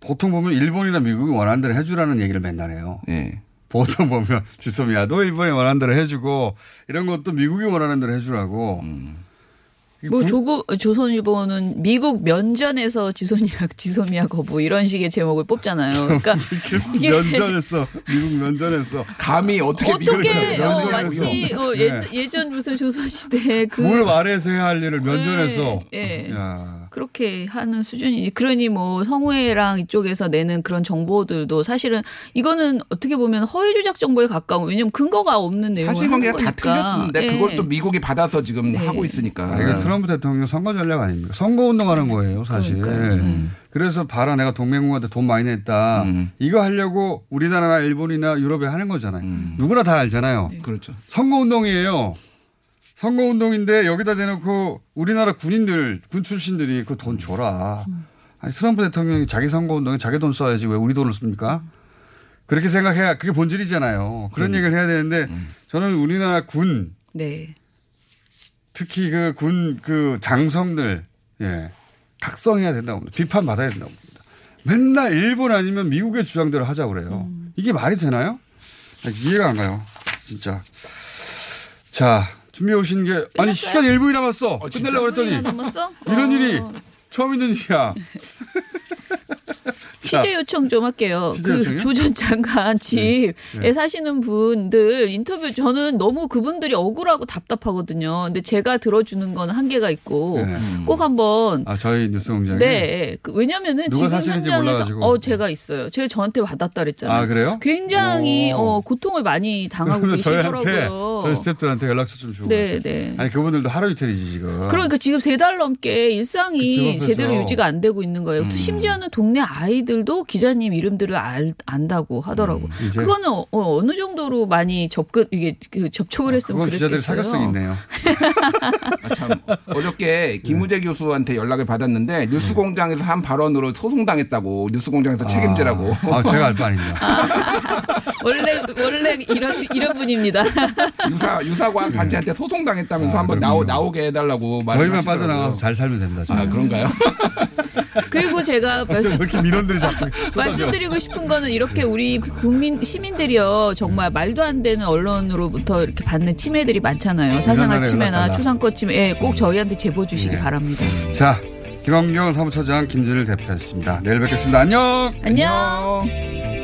Speaker 10: 보통 보면 일본이나 미국이 원하는 대로 해주라는 얘기를 맨날 해요.
Speaker 14: 예.
Speaker 10: 보통 보면 지소미아도 일본이 원하는 대로 해주고 이런 것도 미국이 원하는 대로 해주라고.
Speaker 14: 음.
Speaker 13: 뭐 조국 조선일보는 미국 면전에서 지소미아 지소미아 거부 이런 식의 제목을 뽑잖아요. 그러니까 이게
Speaker 10: 면전에서 미국 면전에서
Speaker 14: 감히 어떻게
Speaker 13: 어떻게 어,
Speaker 10: 면전에서.
Speaker 13: 마치 어, 예,
Speaker 10: 네.
Speaker 13: 예전 무슨 조선 시대 그
Speaker 10: 무릎 아래에서 해야 할 일을 면전에서.
Speaker 13: 예, 예.
Speaker 10: 야.
Speaker 13: 그렇게 하는 수준이 그러니 뭐 성우회랑 이쪽에서 내는 그런 정보들도 사실은 이거는 어떻게 보면 허위 조작 정보에 가까운 왜냐면 근거가 없는 내용을
Speaker 14: 사실관계가 다. 틀렸는데
Speaker 13: 예.
Speaker 14: 그걸 또 미국이 받아서 지금
Speaker 13: 네.
Speaker 14: 하고 있으니까.
Speaker 10: 아, 이게 트럼프 대통령 선거 전략 아닙니까? 선거 운동하는 거예요, 사실.
Speaker 13: 음.
Speaker 10: 그래서 봐라, 내가 동맹국한테 돈 많이 냈다.
Speaker 14: 음.
Speaker 10: 이거 하려고 우리나라나 일본이나 유럽에 하는 거잖아요. 누구나 다 알잖아요.
Speaker 14: 그렇죠.
Speaker 10: 선거 운동이에요. 선거 운동인데 여기다 대놓고 우리나라 군인들, 군 출신들이 그 돈 줘라. 아니, 트럼프 대통령이 자기 선거 운동에 자기 돈 써야지 왜 우리 돈을 씁니까? 그렇게 생각해야 그게 본질이잖아요. 그런 얘기를 해야 되는데 저는 우리나라 군,
Speaker 13: 네.
Speaker 10: 특히 그군그 장성들 예 각성해야 된다고 봅니다. 비판받아야 된다고 봅니다. 맨날 일본 아니면 미국의 주장대로 하자고 그래요. 이게 말이 되나요? 이해가 안 가요. 진짜. 자, 준비해 오신 게 아니 시간 1분이 남았어. 끝내려고 그랬더니
Speaker 13: 남았어?
Speaker 10: 이런
Speaker 13: 어.
Speaker 10: 일이 처음 있는 일이야. 자,
Speaker 13: 취재 요청 좀 할게요. 그
Speaker 10: 요청이요?
Speaker 13: 조전 장관 집에
Speaker 10: 네.
Speaker 13: 사시는 분들 인터뷰 저는 너무 그분들이 억울하고 답답하거든요. 근데 제가 들어주는 건 한계가 있고
Speaker 10: 네.
Speaker 13: 꼭 한번
Speaker 10: 아 저희 뉴스 공장에
Speaker 13: 네. 그 왜냐면은 지금 현장에서
Speaker 10: 몰라가지고.
Speaker 13: 어 제가 있어요. 제가 저한테 받았다 그랬잖아요.
Speaker 10: 아, 그래요?
Speaker 13: 굉장히
Speaker 10: 오.
Speaker 13: 어 고통을 많이 당하고 계시더라고요.
Speaker 10: 저희 스태프들한테 연락처 좀 주고
Speaker 13: 네. 네.
Speaker 10: 아니 그분들도 하루 이틀이지 지금.
Speaker 13: 그러니까 지금 세 달 넘게
Speaker 10: 그
Speaker 13: 일상이
Speaker 10: 집 앞에서.
Speaker 13: 제대로 유지가 안 되고 있는 거예요.
Speaker 10: 음.
Speaker 13: 심지어는 동네 아이들도 기자님 이름들을 알, 안다고 하더라고.
Speaker 10: 음, 이제?
Speaker 13: 그거는 어, 느 정도로 많이 접근 이게 그 접촉을 했으면
Speaker 10: 그건
Speaker 13: 그랬겠어요.
Speaker 10: 기자들이 사교성이 있네요.
Speaker 14: 아, 참 어저께 김우재 교수한테 연락을 받았는데 뉴스공장에서 한 발언으로 소송당했다고 뉴스공장에서 책임지라고.
Speaker 10: 아, 제가 알 바 아닙니다.
Speaker 13: 원래 원래 이런 이런 분입니다.
Speaker 14: 유사 유사과학 단체한테 소송 당했다면서
Speaker 10: 아,
Speaker 14: 한번 나오, 나오게 해달라고
Speaker 10: 저희만. 빠져나가서 잘 살면 됩니다.
Speaker 14: 아 그런가요?
Speaker 13: 그리고 제가
Speaker 10: 왜
Speaker 13: 말씀
Speaker 10: 이렇게 민원들이 자꾸 쏟아져?
Speaker 13: 말씀드리고 싶은 거는 이렇게 우리 국민 시민들이요 정말 말도 안 되는 언론으로부터 이렇게 받는 침해들이 많잖아요. 사생활. 침해나 초상권 침해 예, 꼭 저희한테 제보 주시기
Speaker 10: 네.
Speaker 13: 바랍니다.
Speaker 10: 자, 김원경 사무처장 김준일 대표였습니다. 내일 뵙겠습니다. 안녕.
Speaker 13: 안녕.